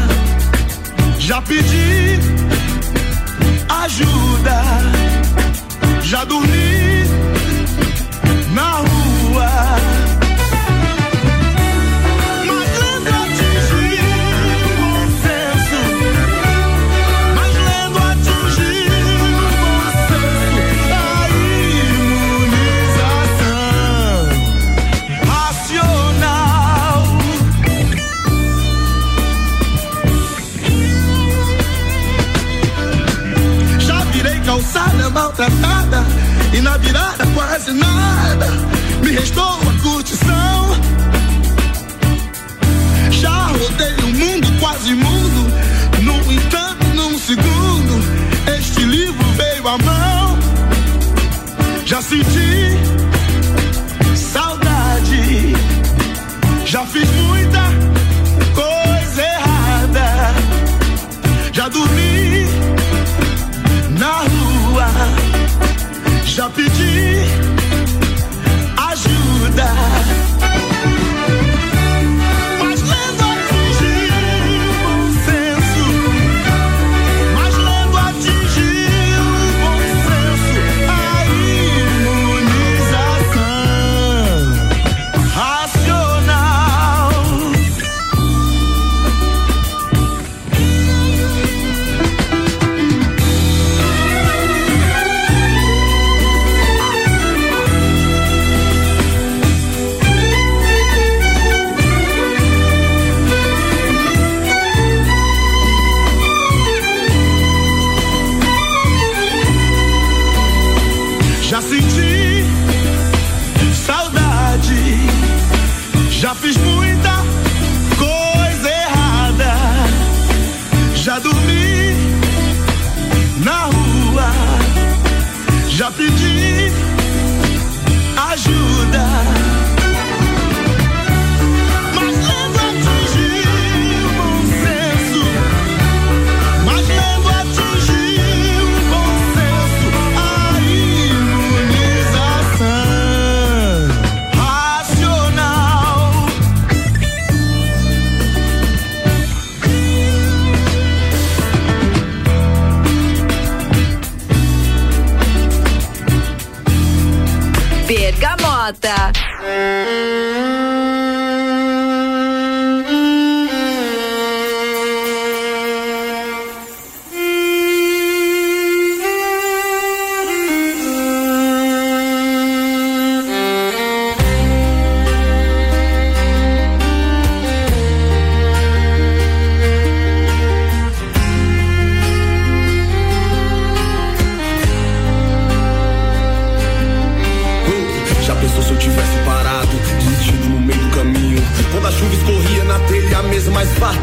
já pedi ajuda. Já dormi na rua. maltratada e na virada quase nada. Me restou a curtição. Já rodei o mundo quase mundo, no entanto num segundo. Este livro veio à mão. Já senti saudade. Já fiz muita coisa errada. Já dormi Já pedi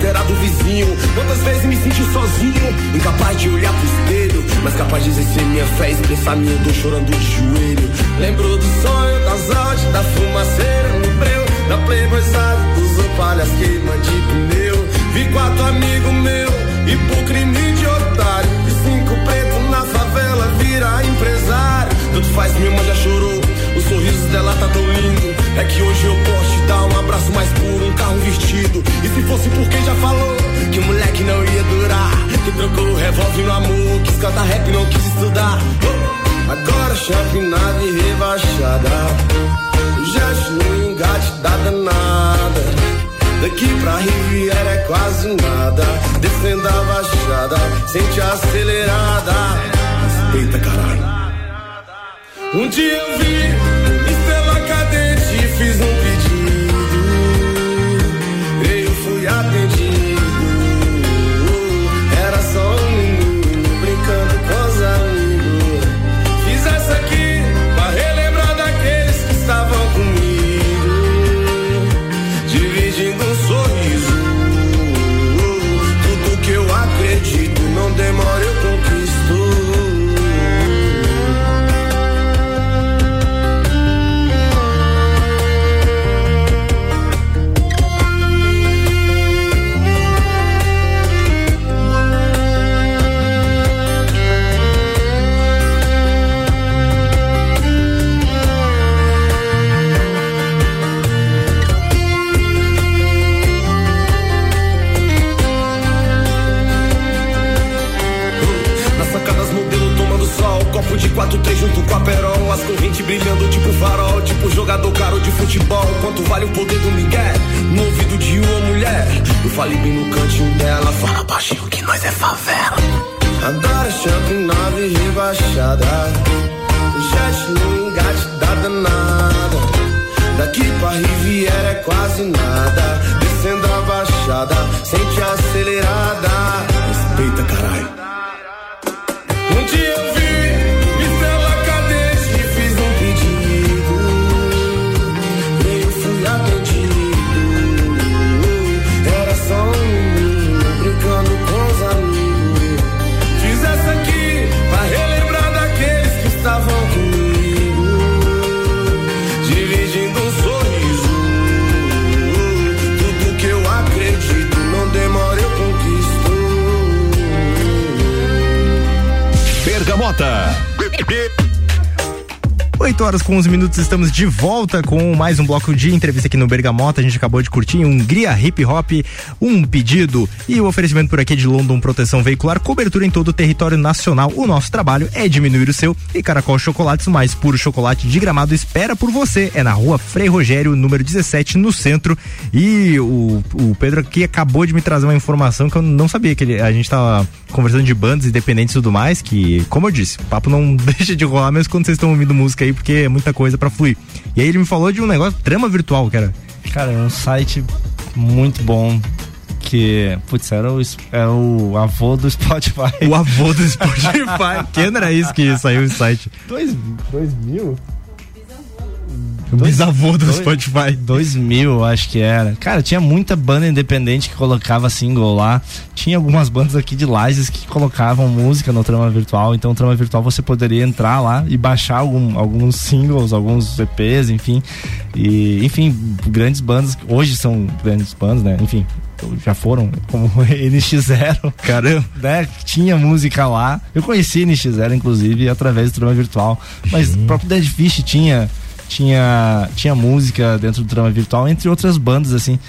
era do vizinho. Quantas vezes me senti sozinho, incapaz de olhar pro espelho, mas capaz de exercer minha fé e expressar minha dor chorando de joelho. Lembro do sonho, das aulas, da fumaceira no breu, da playboyzada, dos opalhas queima de pneu. Vi quatro amigos meu, e por crime de otário, e cinco pretos na favela vira empresário. Tanto faz, minha irmã já chorou. Dela tá tão lindo. É que hoje eu posso te dar um abraço mais puro, um carro vestido. E se fosse por quem já falou que o moleque não ia durar, que trocou o revólver no amor, quis cantar rap e não quis estudar. Oh, Agora chapinada e rebaixada. Gesto no engate da danada. Daqui pra Riviera é quase nada. Descendo a baixada, sente acelerada. Respeita, caralho. Um dia eu vi de 4-3 junto com a perol. As correntes brilhando tipo farol Tipo jogador caro de futebol. Quanto vale o poder do Miguel? No ouvido de uma mulher. Eu falei bem no cantinho dela Fala baixinho que nós é favela. Adoro shopping nave rebaixada. Jet no engate da danada Daqui pra Riviera é quase nada. Descendo a baixada Sente acelerada. Respeita caralho. Um dia eu 8 horas com 11 minutos, estamos de volta com mais um bloco de entrevista aqui no Bergamota. A gente acabou de curtir Hungria Hip Hop, um pedido e o oferecimento por aqui de London Proteção Veicular, cobertura em todo o território nacional. O nosso trabalho é diminuir o seu e Caracol Chocolates, o mais puro chocolate de gramado, espera por você. É na rua Frei Rogério, número 17, no centro. E o, o Pedro aqui acabou de me trazer uma informação que eu não sabia, que ele- a gente tava conversando de bandas independentes e tudo mais, que, como eu disse, o papo não (laughs) deixa de rolar mesmo quando vocês estão ouvindo música aí, porque é muita coisa pra fluir. E aí ele me falou de um negócio, trama virtual, cara. Cara, é um site muito bom que, putz, era o, é o avô do Spotify. O avô do Spotify. (laughs) que ano era isso que saiu o site? Dois, dois mil? O bisavô do dois- Spotify. 2000, eu acho que era. Cara, tinha muita banda independente que colocava single lá. Tinha algumas bandas aqui de Lages que colocavam música no Trama Virtual. Então, o Trama Virtual você poderia entrar lá e baixar algum- alguns singles, alguns EPs, enfim. E, enfim, grandes bandas. Hoje são grandes bandas, né? Enfim, já foram, como (laughs) NX0. Caramba. Né? Tinha música lá. Eu conheci NX0, inclusive, através do Trama Virtual. Mas o próprio Dead Fish tinha tinha tinha música dentro do Trama Virtual, entre outras bandas, assim.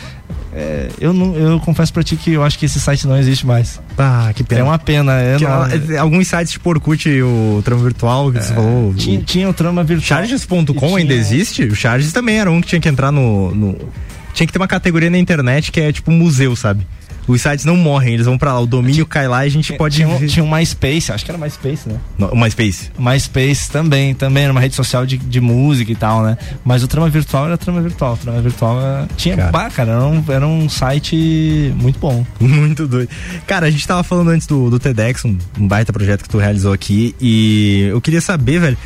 É, eu, não, eu confesso pra ti que eu acho que esse site não existe mais. Ah, que pena. É uma pena. É Que, ah, alguns sites tipo Orkut e o trama virtual que você falou. tinha, tinha o Trama Virtual. Charges.com ainda existe? O Charges também era um que tinha que entrar no, no- Tinha que ter uma categoria na internet que é tipo museu, sabe? Os sites não morrem, eles vão pra lá. O domínio cai lá e a gente pode. Tinha, um- tinha um MySpace, acho que era MySpace, né? Não, o MySpace. MySpace também, também era uma rede social de, de música e tal, né? Mas o Trama Virtual era Trama Virtual. O Trama Virtual era- tinha. Cara. Bah, cara, era um, era um site muito bom. (laughs) Muito doido. Cara, a gente tava falando antes do, do TEDx, um, um baita projeto que tu realizou aqui. E eu queria saber, velho.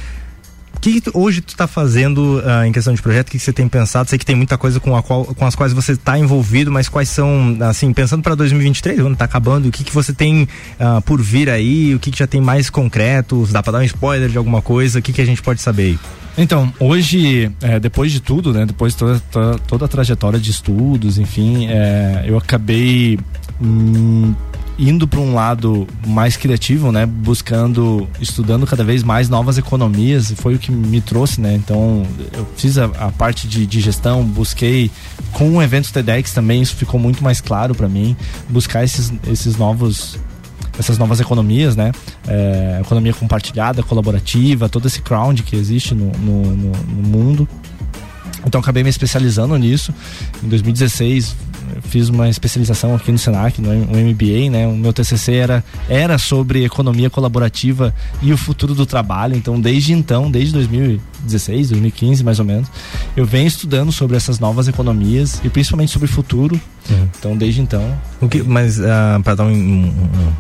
O que, hoje tu tá fazendo ah, em questão de projeto? O que, você tem pensado? Sei que tem muita coisa com, a qual, com as quais você tá envolvido, mas quais são, assim, pensando para 2023, quando tá acabando, o que, que você tem ah, por vir aí? O que, que já tem mais concreto? Dá pra dar um spoiler de alguma coisa? O que, que a gente pode saber aí? Então, hoje, é, depois de tudo, né? Depois de toda, toda, toda a trajetória de estudos, enfim, é, eu acabei hum, indo para um lado mais criativo, né? Buscando, estudando cada vez mais novas economias foi o que me trouxe, né? Então, eu fiz a, a parte de, de gestão, busquei com o evento TEDx também, isso ficou muito mais claro para mim, buscar esses, esses novos essas novas economias, né? É, economia compartilhada, colaborativa, todo esse crowd que existe no, no, no- no mundo. Então acabei me especializando nisso. Em 2016 eu fiz uma especialização aqui no Senac, no M- no MBA, né? O meu TCC era era sobre economia colaborativa e o futuro do trabalho. Então desde então, desde 2016, 2015 mais ou menos, eu venho estudando sobre essas novas economias e principalmente sobre o futuro. Então desde então, O que, mas ah, pra dar um, um- um-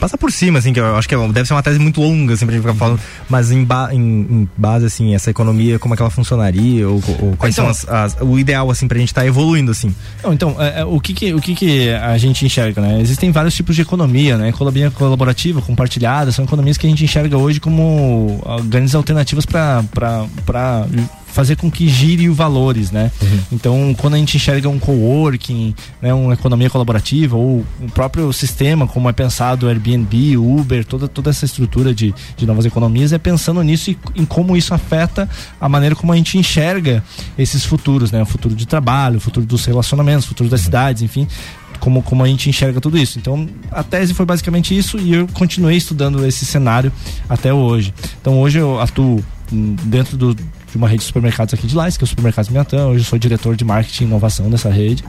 Passa por cima, assim, que eu acho que deve ser uma tese muito longa, assim, pra gente ficar falando. Mas em, ba- em- em base, assim, essa economia, como é que ela funcionaria? Ou, ou quais Então- são as, as- o ideal, assim, pra gente estar evoluindo, assim? Então, é, é, o, que, que- o que, que a gente enxerga, né? Existem vários tipos de economia, né? Economia colaborativa, compartilhada, são economias que a gente enxerga hoje como ah, grandes alternativas para fazer com que gire os valores, né? Então, quando a gente enxerga um coworking, né, uma economia colaborativa ou o próprio sistema, como é pensado o Airbnb, o Uber, toda, toda essa estrutura de, de novas economias, é pensando nisso e em como isso afeta a maneira como a gente enxerga esses futuros, né? O futuro de trabalho, o futuro dos relacionamentos, o futuro das cidades, enfim. Como, como a gente enxerga tudo isso. Então, a tese foi basicamente isso e eu continuei estudando esse cenário até hoje. Então, hoje eu atuo dentro do, de uma rede de supermercados aqui de Lais, que é o Supermercados Miatã. Hoje eu sou diretor de marketing e inovação dessa rede.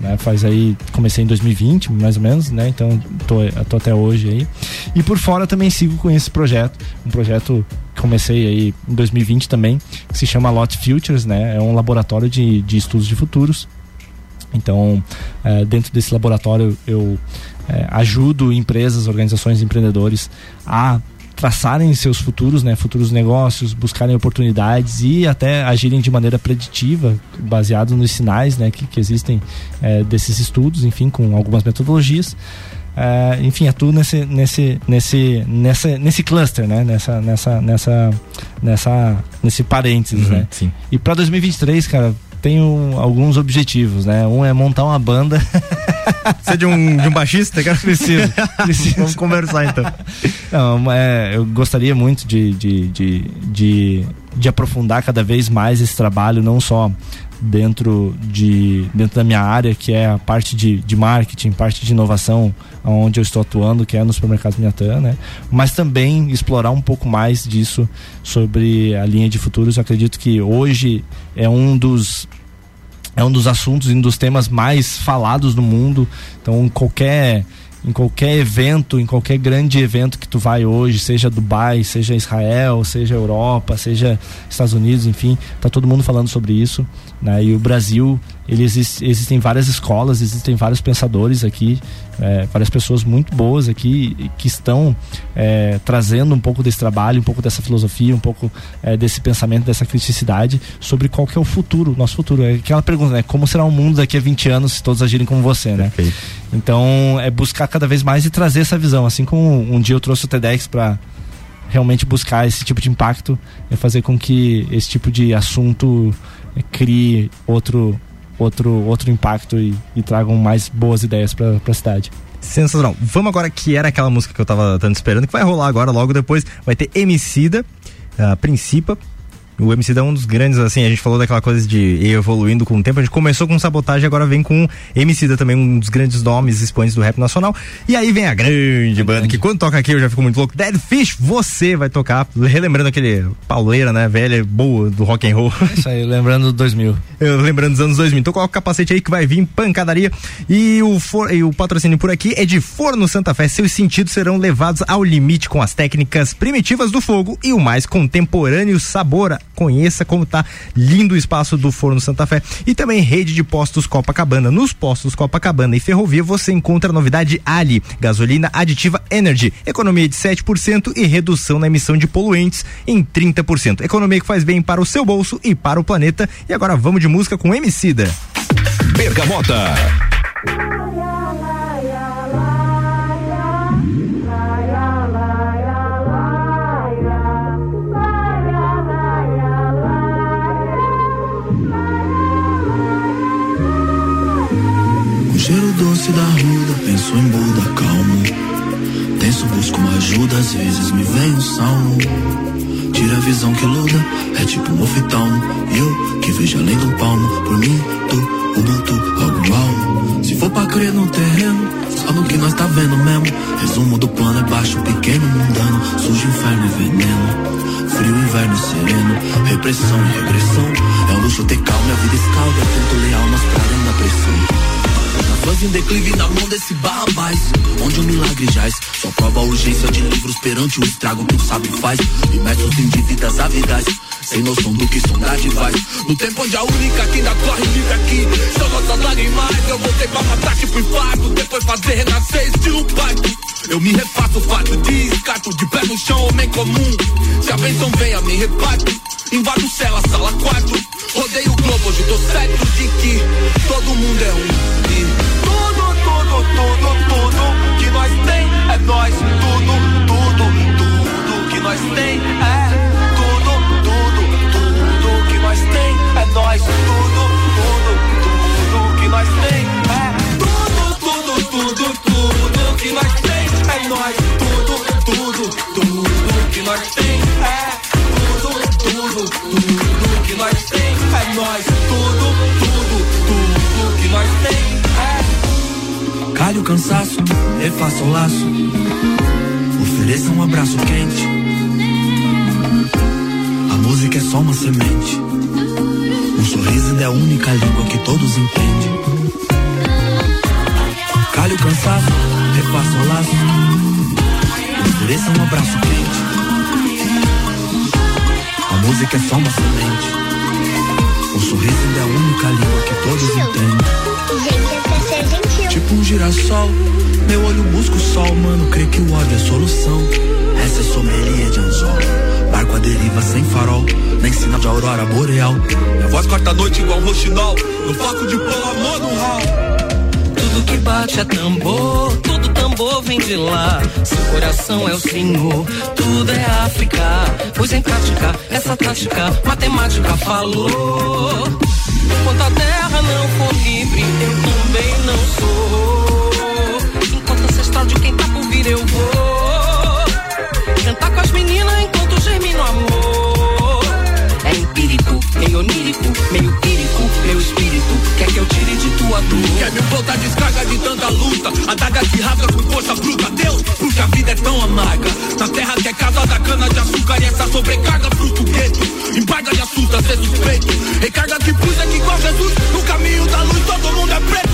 Né? Faz aí, comecei em 2020, mais ou menos, né? Então tô, tô até hoje aí. E por fora também sigo com esse projeto, um projeto que comecei aí em 2020 também, que se chama Lot Futures, né? É um laboratório de, de estudos de futuros. Então, eh, dentro desse laboratório, eu eh, ajudo empresas, organizações, empreendedores a traçarem seus futuros, né, futuros negócios, buscarem oportunidades e até agirem de maneira preditiva, baseado nos sinais, né, que, que existem eh, desses estudos, enfim, com algumas metodologias. Eh, enfim, atuo nesse, nesse, nesse, nessa, nesse cluster, né, nessa, nessa, nessa, nessa, nesse parênteses, Uhum, né. sim. E para 2023, cara, tenho alguns objetivos, né? Um é montar uma banda. (laughs) Você é de um, de um baixista, cara? Preciso. (laughs) preciso. Vamos conversar então. Não, é, eu gostaria muito de, de, de, de, de aprofundar cada vez mais esse trabalho, não só dentro de dentro da minha área que é a parte de, de marketing, parte de inovação, onde eu estou atuando, que é no supermercado Minhatã, né? Mas também explorar um pouco mais disso sobre a linha de futuros. Eu acredito que hoje é um dos é um dos assuntos e um dos temas mais falados no mundo. Então, qualquer em qualquer evento, em qualquer grande evento que tu vai hoje, seja Dubai, seja Israel, seja Europa, seja Estados Unidos, enfim, tá todo mundo falando sobre isso, né? E o Brasil, ele existe, existem várias escolas, existem vários pensadores aqui, é, várias pessoas muito boas aqui que estão é, trazendo um pouco desse trabalho, um pouco dessa filosofia, um pouco é, desse pensamento, dessa criticidade sobre qual que é o futuro, nosso futuro. É aquela pergunta, né? Como será o mundo daqui a 20 anos se todos agirem como você, né? Então, é buscar cada vez mais e trazer essa visão. Assim como um dia eu trouxe o TEDx para realmente buscar esse tipo de impacto, é fazer com que esse tipo de assunto crie outro outro outro impacto e, e tragam mais boas ideias para a cidade. Sensacional. Vamos agora que era aquela música que eu tava tanto esperando, que vai rolar agora, logo depois. Vai ter Emicida, uh, Principa. O MC é um dos grandes, assim, a gente falou daquela coisa de ir evoluindo com o tempo. A gente começou com sabotagem, agora vem com MC também, um dos grandes nomes expoentes do rap nacional. E aí vem a grande banda, que quando toca aqui eu já fico muito louco. Dead Fish, você vai tocar, relembrando aquele pauleira, né, velha, boa do rock and roll. Isso aí, lembrando do 2000. (laughs) Eu, lembrando dos anos 2000. Então coloca o capacete aí que vai vir pancadaria. E o, for, e o patrocínio por aqui é de Forno Santa Fé. Seus sentidos serão levados ao limite com as técnicas primitivas do fogo e o mais contemporâneo sabor. Conheça como tá lindo o espaço do Forno Santa Fé. E também rede de postos Copacabana. Nos postos Copacabana e Ferrovia você encontra a novidade Ali, gasolina aditiva Energy, economia de 7% e redução na emissão de poluentes em 30%. Economia que faz bem para o seu bolso e para o planeta. E agora vamos de música com Emicida. Bergamota. Cheiro doce da ruda, penso em Buda calmo. Tenso, busco uma ajuda, às vezes me vem um salmo. Tira a visão que luda, é tipo um oftalmo. Eu que vejo além do palmo, por mim, tu, Ubuntu, algo almo. Se for pra crer no terreno, só no que nós tá vendo mesmo. Resumo do plano é baixo, pequeno, mundano. Sujo, inferno e veneno. Frio, inverno e sereno. Repressão e regressão. É um luxo ter calma, a vida escalda. Tento leal, mas pra além da pressão. Nações em declive na mão desse barrabás. Onde o milagre jaz Só prova a urgência de livros perante o estrago que o sábio faz. Imersos em dívidas avidais Sem noção do que são dádivas No tempo onde a única que ainda corre livre aqui. São nossas lágrimas Eu voltei pra matar tipo infarto. Depois fazer renascer estilo pacto. Eu me refaço fato de escato De pé no chão, homem comum. Se a bênção vem a me reparto. Invado cela, sala 4 Rodeio o globo, hoje tô certo de que Todo mundo é um e tudo, tudo, tudo, tudo que nós tem é nós. Tudo, tudo, tudo que nós tem é tudo, tudo, tudo que nós tem é nós. Tudo, tudo, tudo que nós tem é tudo, tudo, tudo, tudo que nós tem é nós. Tudo, tudo, tudo que nós tem o cansaço, refaça o laço. Ofereça um abraço quente. A música é só uma semente. Um sorriso é a única língua que todos entendem. Calhe o cansaço, refaça o laço. Ofereça um abraço quente. A música é só uma semente. Um sorriso é a única língua que todos entendem. Tipo um girassol, meu olho busca o sol, mano. Crê que o ódio é solução. Essa é sommelier de anzol. Barco a deriva sem farol, nem sinal de aurora boreal. Minha voz corta a noite igual um roxinol. No foco de pôr amor no hall. Tudo que bate é tambor, todo tambor vem de lá. Seu coração é o senhor, tudo é África. Pois em prática, essa tática, matemática falou. Enquanto a terra não for livre, eu também não sou. Enquanto ancestral de quem tá por vir, eu vou. Cantar com as meninas enquanto germina o amor meio onírico, meio pírico, meu espírito quer que eu tire de tua dor. Quer me botar descarga de tanta luta, a daga que rasga com força bruta, Deus, porque a vida é tão amarga. Na terra que é casa da cana de açúcar e essa sobrecarga fruto gueto, embarga de assusta ser é suspeito. Recarga que puxa que igual Jesus, no caminho da luz todo mundo é preto.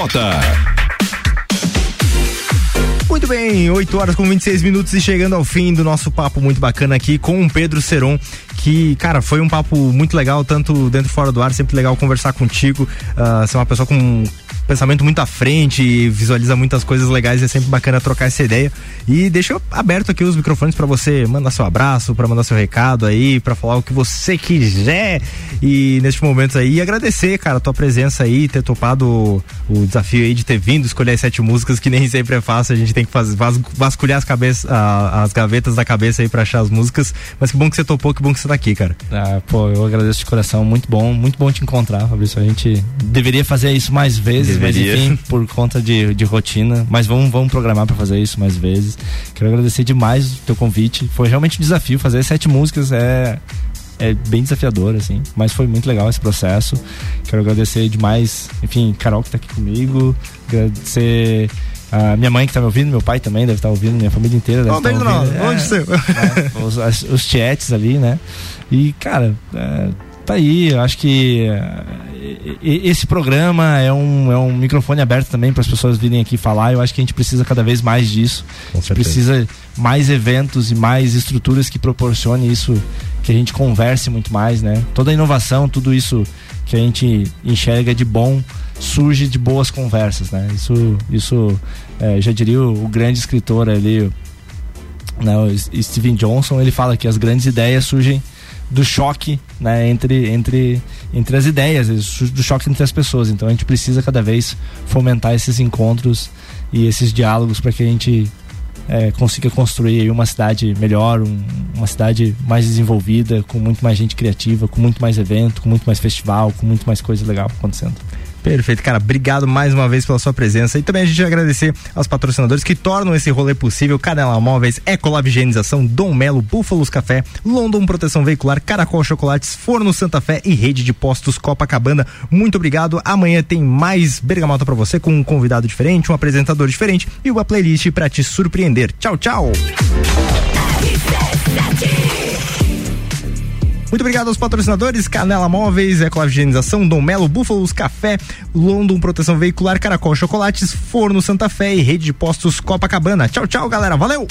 Bergamota. Muito bem, 8 horas com 26 minutos e chegando ao fim do nosso papo muito bacana aqui com o Pedro Seron, que, cara, foi um papo muito legal, tanto dentro e fora do ar, sempre legal conversar contigo. é uma pessoa com pensamento muito à frente, visualiza muitas coisas legais, é sempre bacana trocar essa ideia. E deixa aberto aqui os microfones para você mandar seu abraço, para mandar seu recado aí, para falar o que você quiser. E neste momento aí, e agradecer, cara, a tua presença aí, ter topado o, o desafio aí de ter vindo escolher as sete músicas, que nem sempre é fácil, a gente tem que fazer, vas- vasculhar as, cabeças, a- as gavetas da cabeça aí pra achar as músicas. Mas que bom que você topou, que bom que você tá aqui, cara. Ah, pô, eu agradeço de coração, muito bom, muito bom te encontrar, Fabrício. A gente deveria fazer isso mais vezes, Deveria. mas enfim, por conta de, de rotina. Mas vamos, vamos programar pra fazer isso mais vezes. Quero agradecer demais o teu convite. Foi realmente um desafio. Fazer sete músicas é, é bem desafiador, assim. Mas foi muito legal esse processo. Quero agradecer demais, enfim, Carol que tá aqui comigo. Agradecer. A minha mãe que tá me ouvindo, meu pai também deve estar ouvindo, minha família inteira deve estar beijo ouvindo. não, onde seu? né, os, os chats ali, né? E, cara, é, tá aí. Eu acho que é, e- e- esse programa é um, é um microfone aberto também para as pessoas virem aqui falar. Eu acho que a gente precisa cada vez mais disso. a gente certeza. precisa mais eventos e mais estruturas que proporcione isso, que a gente converse muito mais, né? Toda a inovação, tudo isso que a gente enxerga de bom surge de boas conversas, né? Isso, isso é, já diria o, o grande escritor ali, né, o Steven Johnson, ele fala que as grandes ideias surgem do choque né, entre, entre, entre as ideias, do choque entre as pessoas. Então a gente precisa cada vez fomentar esses encontros e esses diálogos para que a gente é, consiga construir uma cidade melhor, um- uma cidade mais desenvolvida, com muito mais gente criativa, com muito mais evento, com muito mais festival, com muito mais coisa legal acontecendo. Perfeito, cara. Obrigado mais uma vez pela sua presença. E também a gente agradecer aos patrocinadores que tornam esse rolê possível: Canela Móveis, Ecolab Higienização, Dom Melo, Búfalos Café, London Proteção Veicular, Caracol Chocolates, Forno Santa Fé e Rede de Postos Copacabana. Muito obrigado. Amanhã tem mais Bergamota pra você com um convidado diferente, um apresentador diferente e uma playlist pra te surpreender. Tchau, tchau. Muito obrigado aos patrocinadores: Canela Móveis, Ecolab Higienização, Dom Melo, Búfalos Café, London Proteção Veicular, Caracol Chocolates, Forno Santa Fé e Rede de Postos Copacabana. Tchau, tchau, galera. Valeu!